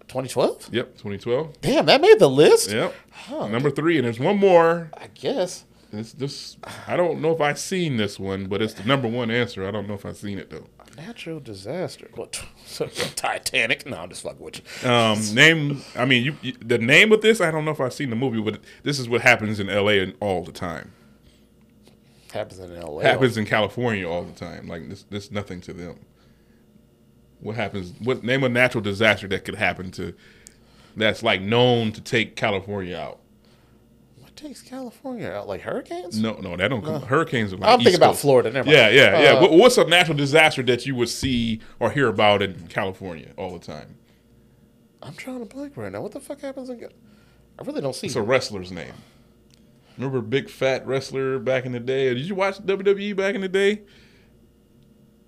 2012.
Yep, 2012.
Damn, that made the list.
Yep. Number three, and there's one more.
I guess.
It's this. I don't know if I've seen this one, but it's the number one answer. I don't know if I've seen it though.
Natural disaster. What? Titanic. No, I'm just fucking with you.
Um, name. I mean, you, you, the name of this. I don't know if I've seen the movie, but this is what happens in L.A. all the time.
Happens in L.A.
Happens in California all the time. Like this. This nothing to them. What happens? What name a natural disaster that could happen to? That's like known to take California out.
What takes California out? Like hurricanes?
No, no, that don't come. Hurricanes are like.
I'm thinking
East
about Florida. Never mind.
Yeah, yeah, yeah.
Uh,
What's a natural disaster that you would see or hear about in California all the time?
I'm trying to blank right now. What the fuck happens in? I really don't see.
It's a wrestler's name. Remember big fat wrestler back in the day? Did you watch WWE back in the day?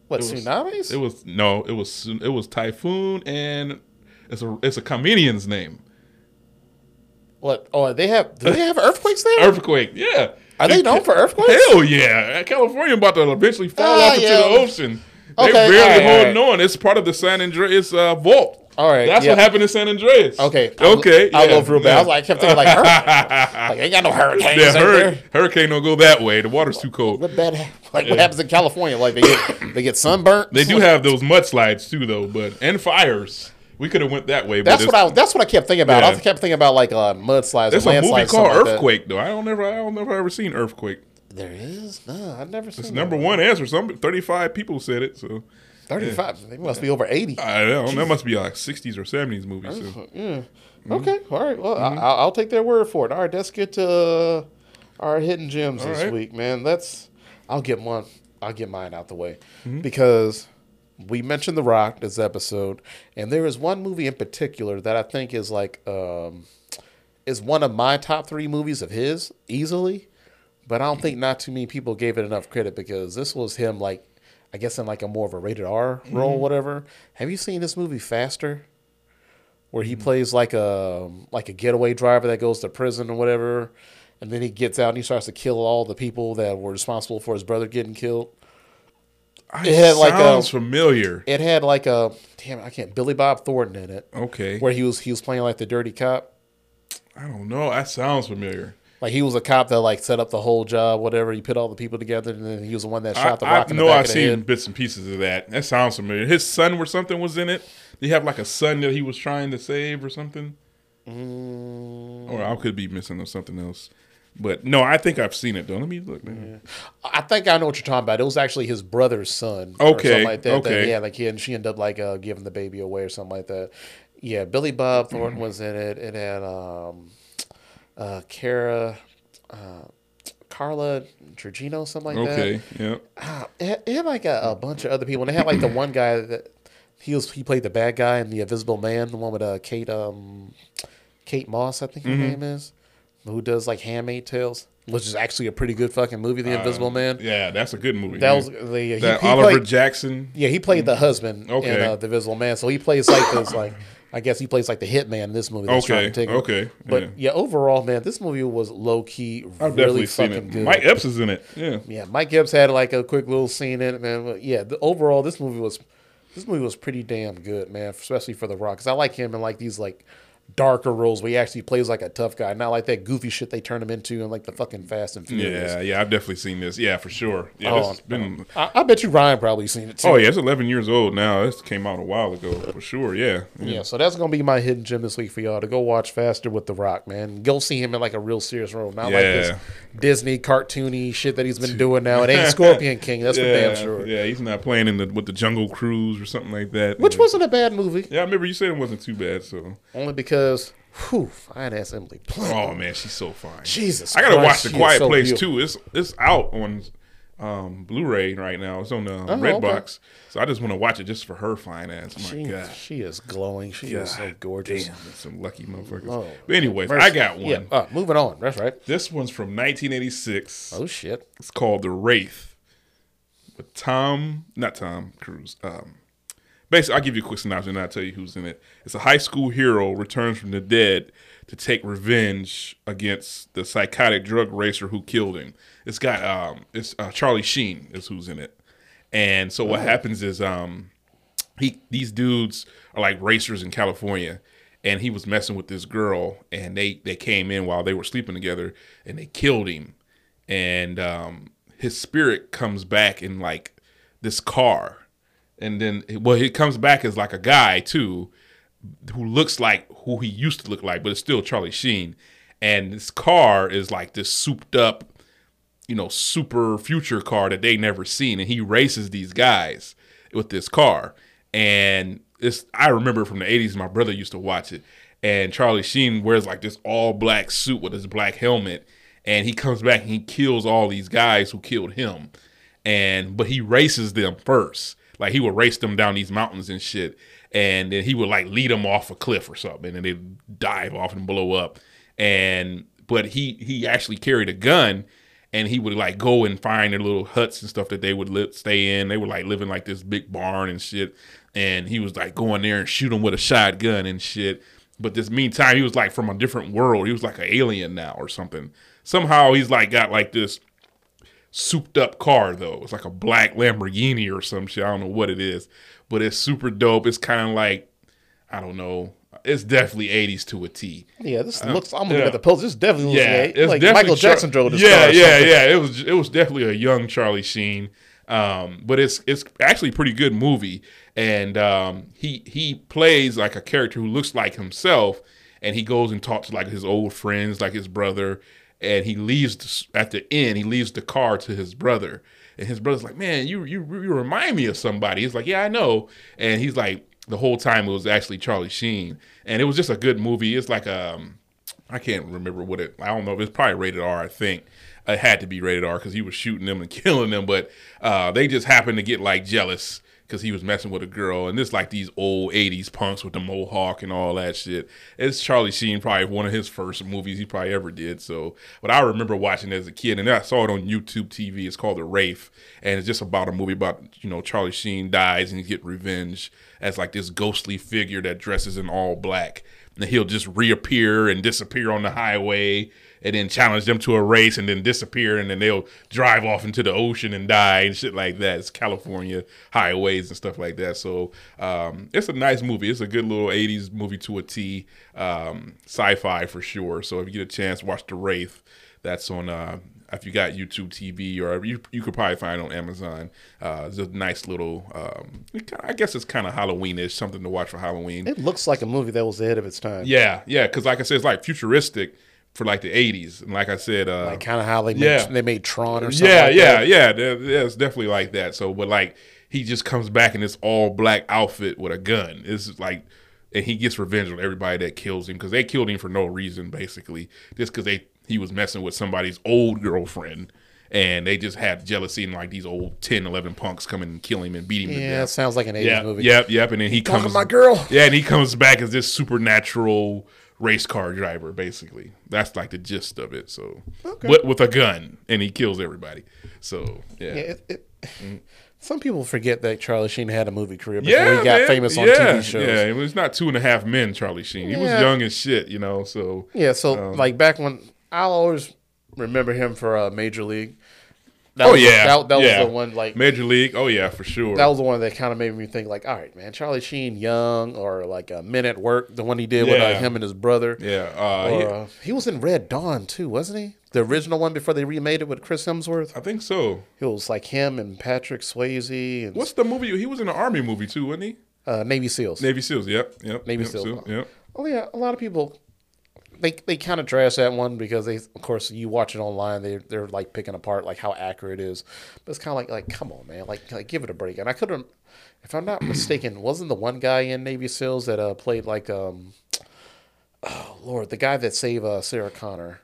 what
it was-
tsunamis?
It was no, it was it was Typhoon and it's a it's a comedian's name.
What? Oh, they have. Do they have earthquakes there?
Earthquake, yeah.
Are they known for earthquakes?
Hell yeah! California about to eventually fall
Ah,
off into
yeah.
the ocean. They
Okay,
barely
all right, all
holding on. It's part of the San Andreas uh, vault.
All right,
that's
yeah.
what happened in San Andreas.
Okay. I-
okay.
I
yeah,
love real bad. I
yeah.
was like, kept thinking like, like ain't got no hurricanes
Yeah, hur-
there.
hurricane don't go that way. The water's too cold.
What bad? Like what happens in California? Like they get they get sunburnt.
They do have those mudslides too, though, but and fires. We could have went that way.
That's what I. That's what I kept thinking about.
Yeah.
I kept thinking about like uh, mudslides.
There's
or
a movie called
something like that.
Earthquake, though. I don't never, I don't never ever seen Earthquake.
There is. No, I've never seen.
It's number one answer. Some 35 people said it, so
Thirty-five. They must be over eighty.
I don't. know. That must be like 60s or 70s movies. So.
Mm-hmm. Okay. All right. Well, I, I'll I'll take their word for it. All right. Let's get to uh, our hidden gems
All
this
right.
week, man. Let's. I'll get one. I'll get mine out the way
Mm-hmm.
because we mentioned The Rock this episode, and there is one movie in particular that I think is like um, is one of my top three movies of his easily. But I don't think not too many people gave it enough credit because this was him like, I guess in like a more of a rated R role,
Mm-hmm.
whatever. Have you seen this movie Faster? where he plays like a like a getaway driver that goes to prison or whatever, and then he gets out and he starts to kill all the people that were responsible for his brother getting killed.
It
had like a-
familiar.
It had like a damn I can't Billy Bob Thornton in it,
Okay,
where he was he was playing like the dirty cop.
I don't know. That sounds familiar.
Like he was a cop that like set up the whole job, whatever. He put all the people together, and then he was the one that shot the
I,
rock
I know I've seen
head.
bits and pieces of that. That sounds familiar. His son or something was in it. Did he have like a son that he was trying to save or something?
Mm.
Or I could be missing on something else. But no, I think I've seen it though. Let me look. Man.
I think I know what you're talking about. It was actually his brother's son. or
Okay,
something like that. that- yeah, like he and she ended up like uh, giving the baby away or something like that. Yeah, Billy Bob Thornton was in it. It had um, uh, Cara, uh, Carla Trujillo, something like that.
Okay, yeah.
Ah, it, had, it had like a, a bunch of other people, and they had like the one guy that he was he played the bad guy in the Invisible Man, the one with uh, Kate um Kate Moss, I think her
Mm-hmm.
name is, who does like Handmaid Tales, which is actually a pretty good fucking movie, The Invisible Man.
Uh, Yeah, that's a good movie.
That
yeah.
was the he,
that
he
Oliver
played,
Jackson.
yeah he played the husband
Okay.
in uh, The Invisible Man, so he plays like this like. I guess he plays like the hitman in this movie. That's
Okay,
trying to take him.
okay,
But
yeah.
yeah. overall, man, this movie was low key,
I've
really
definitely seen
fucking
it.
good.
Mike Epps is in it. Yeah.
Yeah, Mike Epps had like a quick little scene in it, man. But yeah, the, overall, this movie was this movie was pretty damn good, man. Especially for The Rock, because I like him and like these like darker roles where he actually plays like a tough guy, not like that goofy shit they turn him into in like the fucking Fast and Furious.
Yeah, yeah, I've definitely seen this. Yeah, for sure. Yeah,
Oh,
has been.
I, I bet you Ryan probably seen it too.
Oh yeah, it's 11 years old now. This came out a while ago for sure. Yeah.
Yeah, so that's gonna be my hidden gem this week for y'all to go watch Faster with The Rock, man. Go see him in like a real serious role, not like this Disney cartoony shit that he's been doing now. It ain't Scorpion King, that's for damn sure.
yeah, he's not playing in the with the Jungle Cruise or something like that.
Which
yeah.
wasn't a bad movie,
Yeah, I remember you said it wasn't too bad. So,
only because, whew, fine ass Emily Blunt.
oh man, she's so fine.
Jesus,
I gotta
Christ,
watch The Quiet
so
Place
beautiful.
too. It's it's out on um, Blu-ray right now. It's on uh,
Oh,
Redbox. So I just want to watch it just for her fine ass. My
She,
God.
she is glowing. She is so gorgeous.
Damn, some lucky motherfuckers.
Oh,
but anyways,
mercy.
I got one.
Yeah, uh, moving on. That's right.
This one's from 1986.
Oh shit.
It's called The Wraith with Tom, not Tom Cruise. Um, basically, I'll give you a quick synopsis and I'll tell you who's in it. It's a high school hero returns from the dead to take revenge against the psychotic drug racer who killed him. It's got um, it's uh, Charlie Sheen is who's in it, and so what happens is um, he these dudes are like racers in California, and he was messing with this girl, and they they came in while they were sleeping together, and they killed him, and um, his spirit comes back in like this car, and then well he comes back as like a guy too, who looks like who he used to look like, but it's still Charlie Sheen, and this car is like this souped up you know, super future car that they never seen, and he races these guys with this car. And it's I remember from the '80s, my brother used to watch it, and Charlie Sheen wears like this all black suit with his black helmet, and he comes back and he kills all these guys who killed him, and but he races them first, like he would race them down these mountains and shit, and then he would like lead them off a cliff or something, and they'd dive off and blow up, and but he he actually carried a gun and he would like go and find their little huts and stuff that they would li- stay in. They were like living like this big barn and shit. And he was like going there and shoot them with a shotgun and shit. But this meantime, he was like from a different world. He was like an alien now or something. Somehow he's like got like this souped up car though. It's like a black Lamborghini or some shit. I don't know what it is, but it's super dope. It's kind of like I don't know. It's definitely 80s to a T.
Yeah, this looks. I'm looking
yeah.
at the post. This definitely looks
Yeah,
like,
it's
like
definitely
Michael
Char-
Jackson drove this
yeah,
car.
yeah,
something.
yeah. It was it was definitely a young Charlie Sheen, um, but it's it's actually a pretty good movie. And um, he he plays like a character who looks like himself, and he goes and talks to like his old friends, like his brother, and he leaves the, at the end. He leaves the car to his brother, and his brother's like, "Man, you you you remind me of somebody." He's like, "Yeah, I know," and he's like, the whole time it was actually Charlie Sheen, and it was just a good movie. It's like um. I can't remember what it. I don't know. It's probably rated R. I think it had to be rated R because he was shooting them and killing them. But uh, they just happened to get like jealous because he was messing with a girl, and it's like these old '80s punks with the mohawk and all that shit. It's Charlie Sheen, probably one of his first movies he probably ever did. So, but I remember watching as a kid, and I saw it on YouTube TV. It's called The Wraith, and it's just about a movie about you know Charlie Sheen dies and he get revenge as like this ghostly figure that dresses in all black. And he'll just reappear and disappear on the highway and then challenge them to a race and then disappear and then they'll drive off into the ocean and die and shit like that. It's California highways and stuff like that. So um, it's a nice movie. It's a good little 80s movie to a T. Um, sci-fi for sure. So if you get a chance, watch The Wraith. That's on uh, if you got YouTube TV or you you could probably find it on Amazon. Uh, it's a nice little. Um, kinda- I guess it's kind of Halloweenish, something to watch for Halloween.
It looks like a movie that was ahead of its time.
Yeah, yeah, because like I said, it's like futuristic for like the '80s, and like I said, uh,
Like kind of how they made,
Yeah.
they made Tron or something.
yeah,
like
yeah,
that.
yeah, yeah, it's definitely like that. So, but like he just comes back in this all black outfit with a gun. It's like, and he gets revenge on everybody that kills him because they killed him for no reason, basically, just because they he was messing with somebody's old girlfriend. And they just had jealousy and like these old 10, 11 punks come in and kill him and beat him
Yeah, it
death.
sounds like an 80s
Yeah,
movie.
yep, yep. And then he
Talking
comes
my girl.
Yeah, and he comes back as this supernatural race car driver, basically. That's like the gist of it. So,
Okay.
but with a gun, and he kills everybody. So, yeah,
Yeah,
yeah,
it, it, Some people forget that Charlie Sheen had a movie career before he got
man.
famous on
yeah,
TV shows.
Yeah, it was not two and a half men. Charlie Sheen. He was young as shit, you know. So,
Yeah, so
Um,
like back when I'll always remember him for uh, Major League. That
oh
was,
yeah,
that, that
yeah.
was the one like
Major League. Oh yeah, for sure.
that was the one that kind of made me think like, all right, man, Charlie Sheen, young or like a Men at Work, the one he did with uh, him and his brother.
yeah, uh,
Or,
yeah,
uh, he was in Red Dawn too, wasn't he? The original one before they remade it with Chris Hemsworth.
I think so.
It was like him and Patrick Swayze and
What's the movie? He was in an army movie too, wasn't he?
uh, Navy SEALs.
Navy SEALs. Yep, yep.
Navy
yep,
SEALs.
Yep.
Oh yeah, a lot of people they they kind of trash that one because they of course you watch it online they they're like picking apart like how accurate it is. But it's kind of like like come on man, like like give it a break. And I could have if I'm not mistaken, wasn't the one guy in Navy SEALs that uh played like um oh lord, the guy that saved uh, Sarah Connor.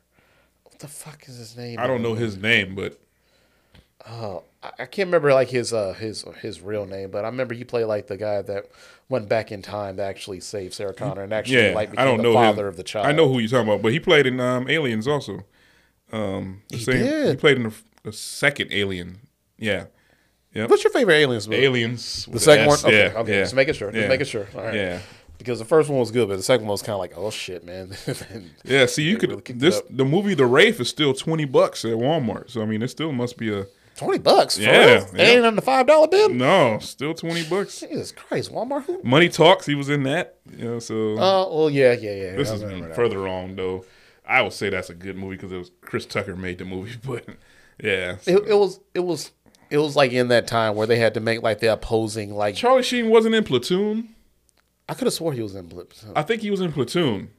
What the fuck is his name?
I don't know his name, but
I I can't remember like his uh his his real name, but I remember he played like the guy that went back in time to actually save Sarah Connor and actually
yeah,
like
I don't
the
know
father
him.
of the child.
I know who you're talking about, but he played in um, Aliens also. Um,
He
same, He played in the, the second Alien. Yeah,
What's your favorite aliens movie?
Aliens.
The second one. Okay,
yeah,
okay.
yeah,
Just making sure. Just
yeah,
making sure. All right.
Yeah,
Because the first one was good, but the second one was kind of like, oh shit, man.
yeah. See, you could
really
this the movie The Wraith is still twenty bucks at Walmart. So I mean, it still must be a
Twenty bucks. For
Yeah,
real? It ain't on the five dollar bin.
no, still twenty bucks.
Jesus Christ, Walmart. Who?
Money Talks. He was in that. You know, so
Oh, well, yeah, yeah, yeah.
this
I
is
remember that.
further on though. I would say that's a good movie because it was Chris Tucker made the movie, but yeah. so-
It, it was. It was. It was like in that time where they had to make like the opposing. Like
Charlie Sheen wasn't in Platoon.
I could have swore he was in Platoon.
I think he was in Platoon.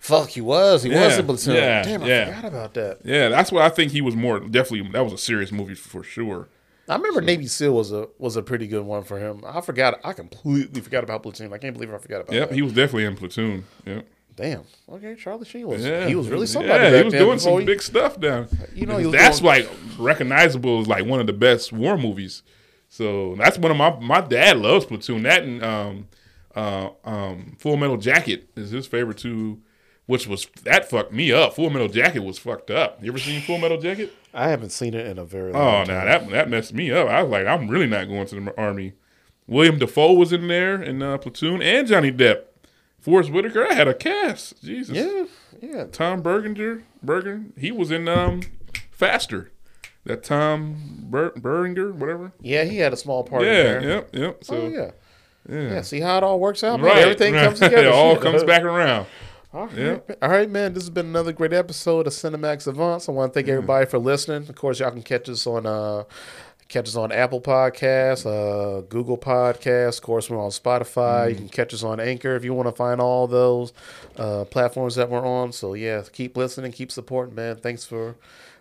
Fuck, he was. He was
Yeah,
in Platoon.
yeah,
Damn, I
yeah.
forgot about that.
Yeah, that's what I think he was more definitely. That was a serious movie for sure.
I remember Navy SEAL was a was a pretty good one for him. I forgot. I completely forgot about Platoon. I can't believe I forgot about
Yep,
that.
he was definitely in Platoon. Yep.
Damn. Okay, Charlie Sheen was.
Yeah,
He was really somebody.
Yeah,
back
he was
then
doing some
he-
big stuff down.
You know, he
that's
doing-
like recognizable as like one of the best war movies. So that's one of my my dad loves Platoon. That and um, uh, um, Full Metal Jacket is his favorite too. Which was that fucked me up. Full Metal Jacket was fucked up. You ever seen Full Metal Jacket?
I haven't seen it in a very long
Oh,
time.
now that that messed me up. I was like, I'm really not going to the army. William Defoe was in there in uh, Platoon, and Johnny Depp, Forest Whitaker. I had a cast. Jesus.
Yeah, yeah.
Tom Berginger, Berger, he was in um, Faster. That Tom Ber- Berenger, whatever.
Yeah, he had a small part in
Yeah,
there.
yep, yep. So
Oh, yeah.
yeah.
Yeah, see how it all works out.
Right,
Everything
right.
comes together.
it all comes back around.
All right,
Yeah.
all right, man. This has been another great episode of Cinemax Advance. I want to thank everybody for listening. Of course, y'all can catch us on uh, catch us on Apple Podcasts, uh, Google Podcasts. Of course, we're on Spotify. You can catch us on Anchor if you want to find all those uh, platforms that we're on. So yeah, keep listening, keep supporting, man. Thanks for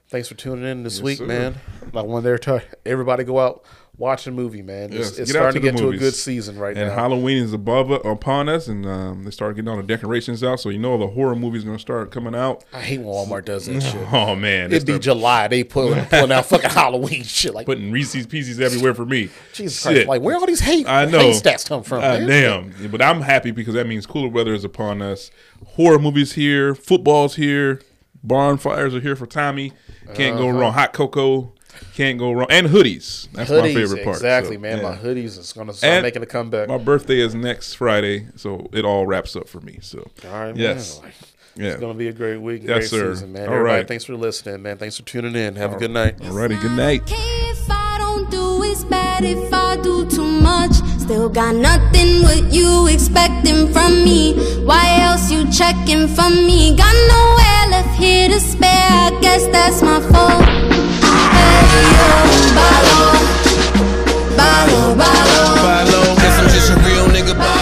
thanks for tuning in this week,
sir.
man. I want there to everybody go out, watch a movie, man. It's,
Yes,
it's
out
starting to
to the
get to a good season right
And
now.
And Halloween is above upon us, and um, they start getting all the decorations out. So you know the horror movies going to start coming out.
I hate when Walmart does that shit.
Oh man,
It'd be
start
July. They pulling pulling out fucking Halloween shit. Like
putting Reese's Pieces everywhere for me.
Jesus
Shit.
Christ! Like where all these hate
I know.
hate stats come from?
Uh, damn. But I'm happy because that means cooler weather is upon us. Horror movies here, football's here, bonfires are here for Tommy. Can't go wrong. Hot cocoa, can't go wrong. And hoodies. That's
hoodies, my
favorite part.
Exactly,
so,
man.
Yeah.
My hoodies is gonna start
and
making a comeback.
My birthday is next Friday, so it all wraps up for me. So
all right,
yes.
Man.
Yeah.
It's going to be a great week.
Yes,
great
sir.
Season, man.
All
Everybody,
right.
Thanks for listening, man. Thanks for tuning in. Have all a good night.
All. Good night.
Still got nothing what you expecting from me. Why else you checking for me? Got nowhere left here to spare. I guess that's my fault. Baloo, baloo, baloo, baloo.
Guess I'm just a real nigga, baloo.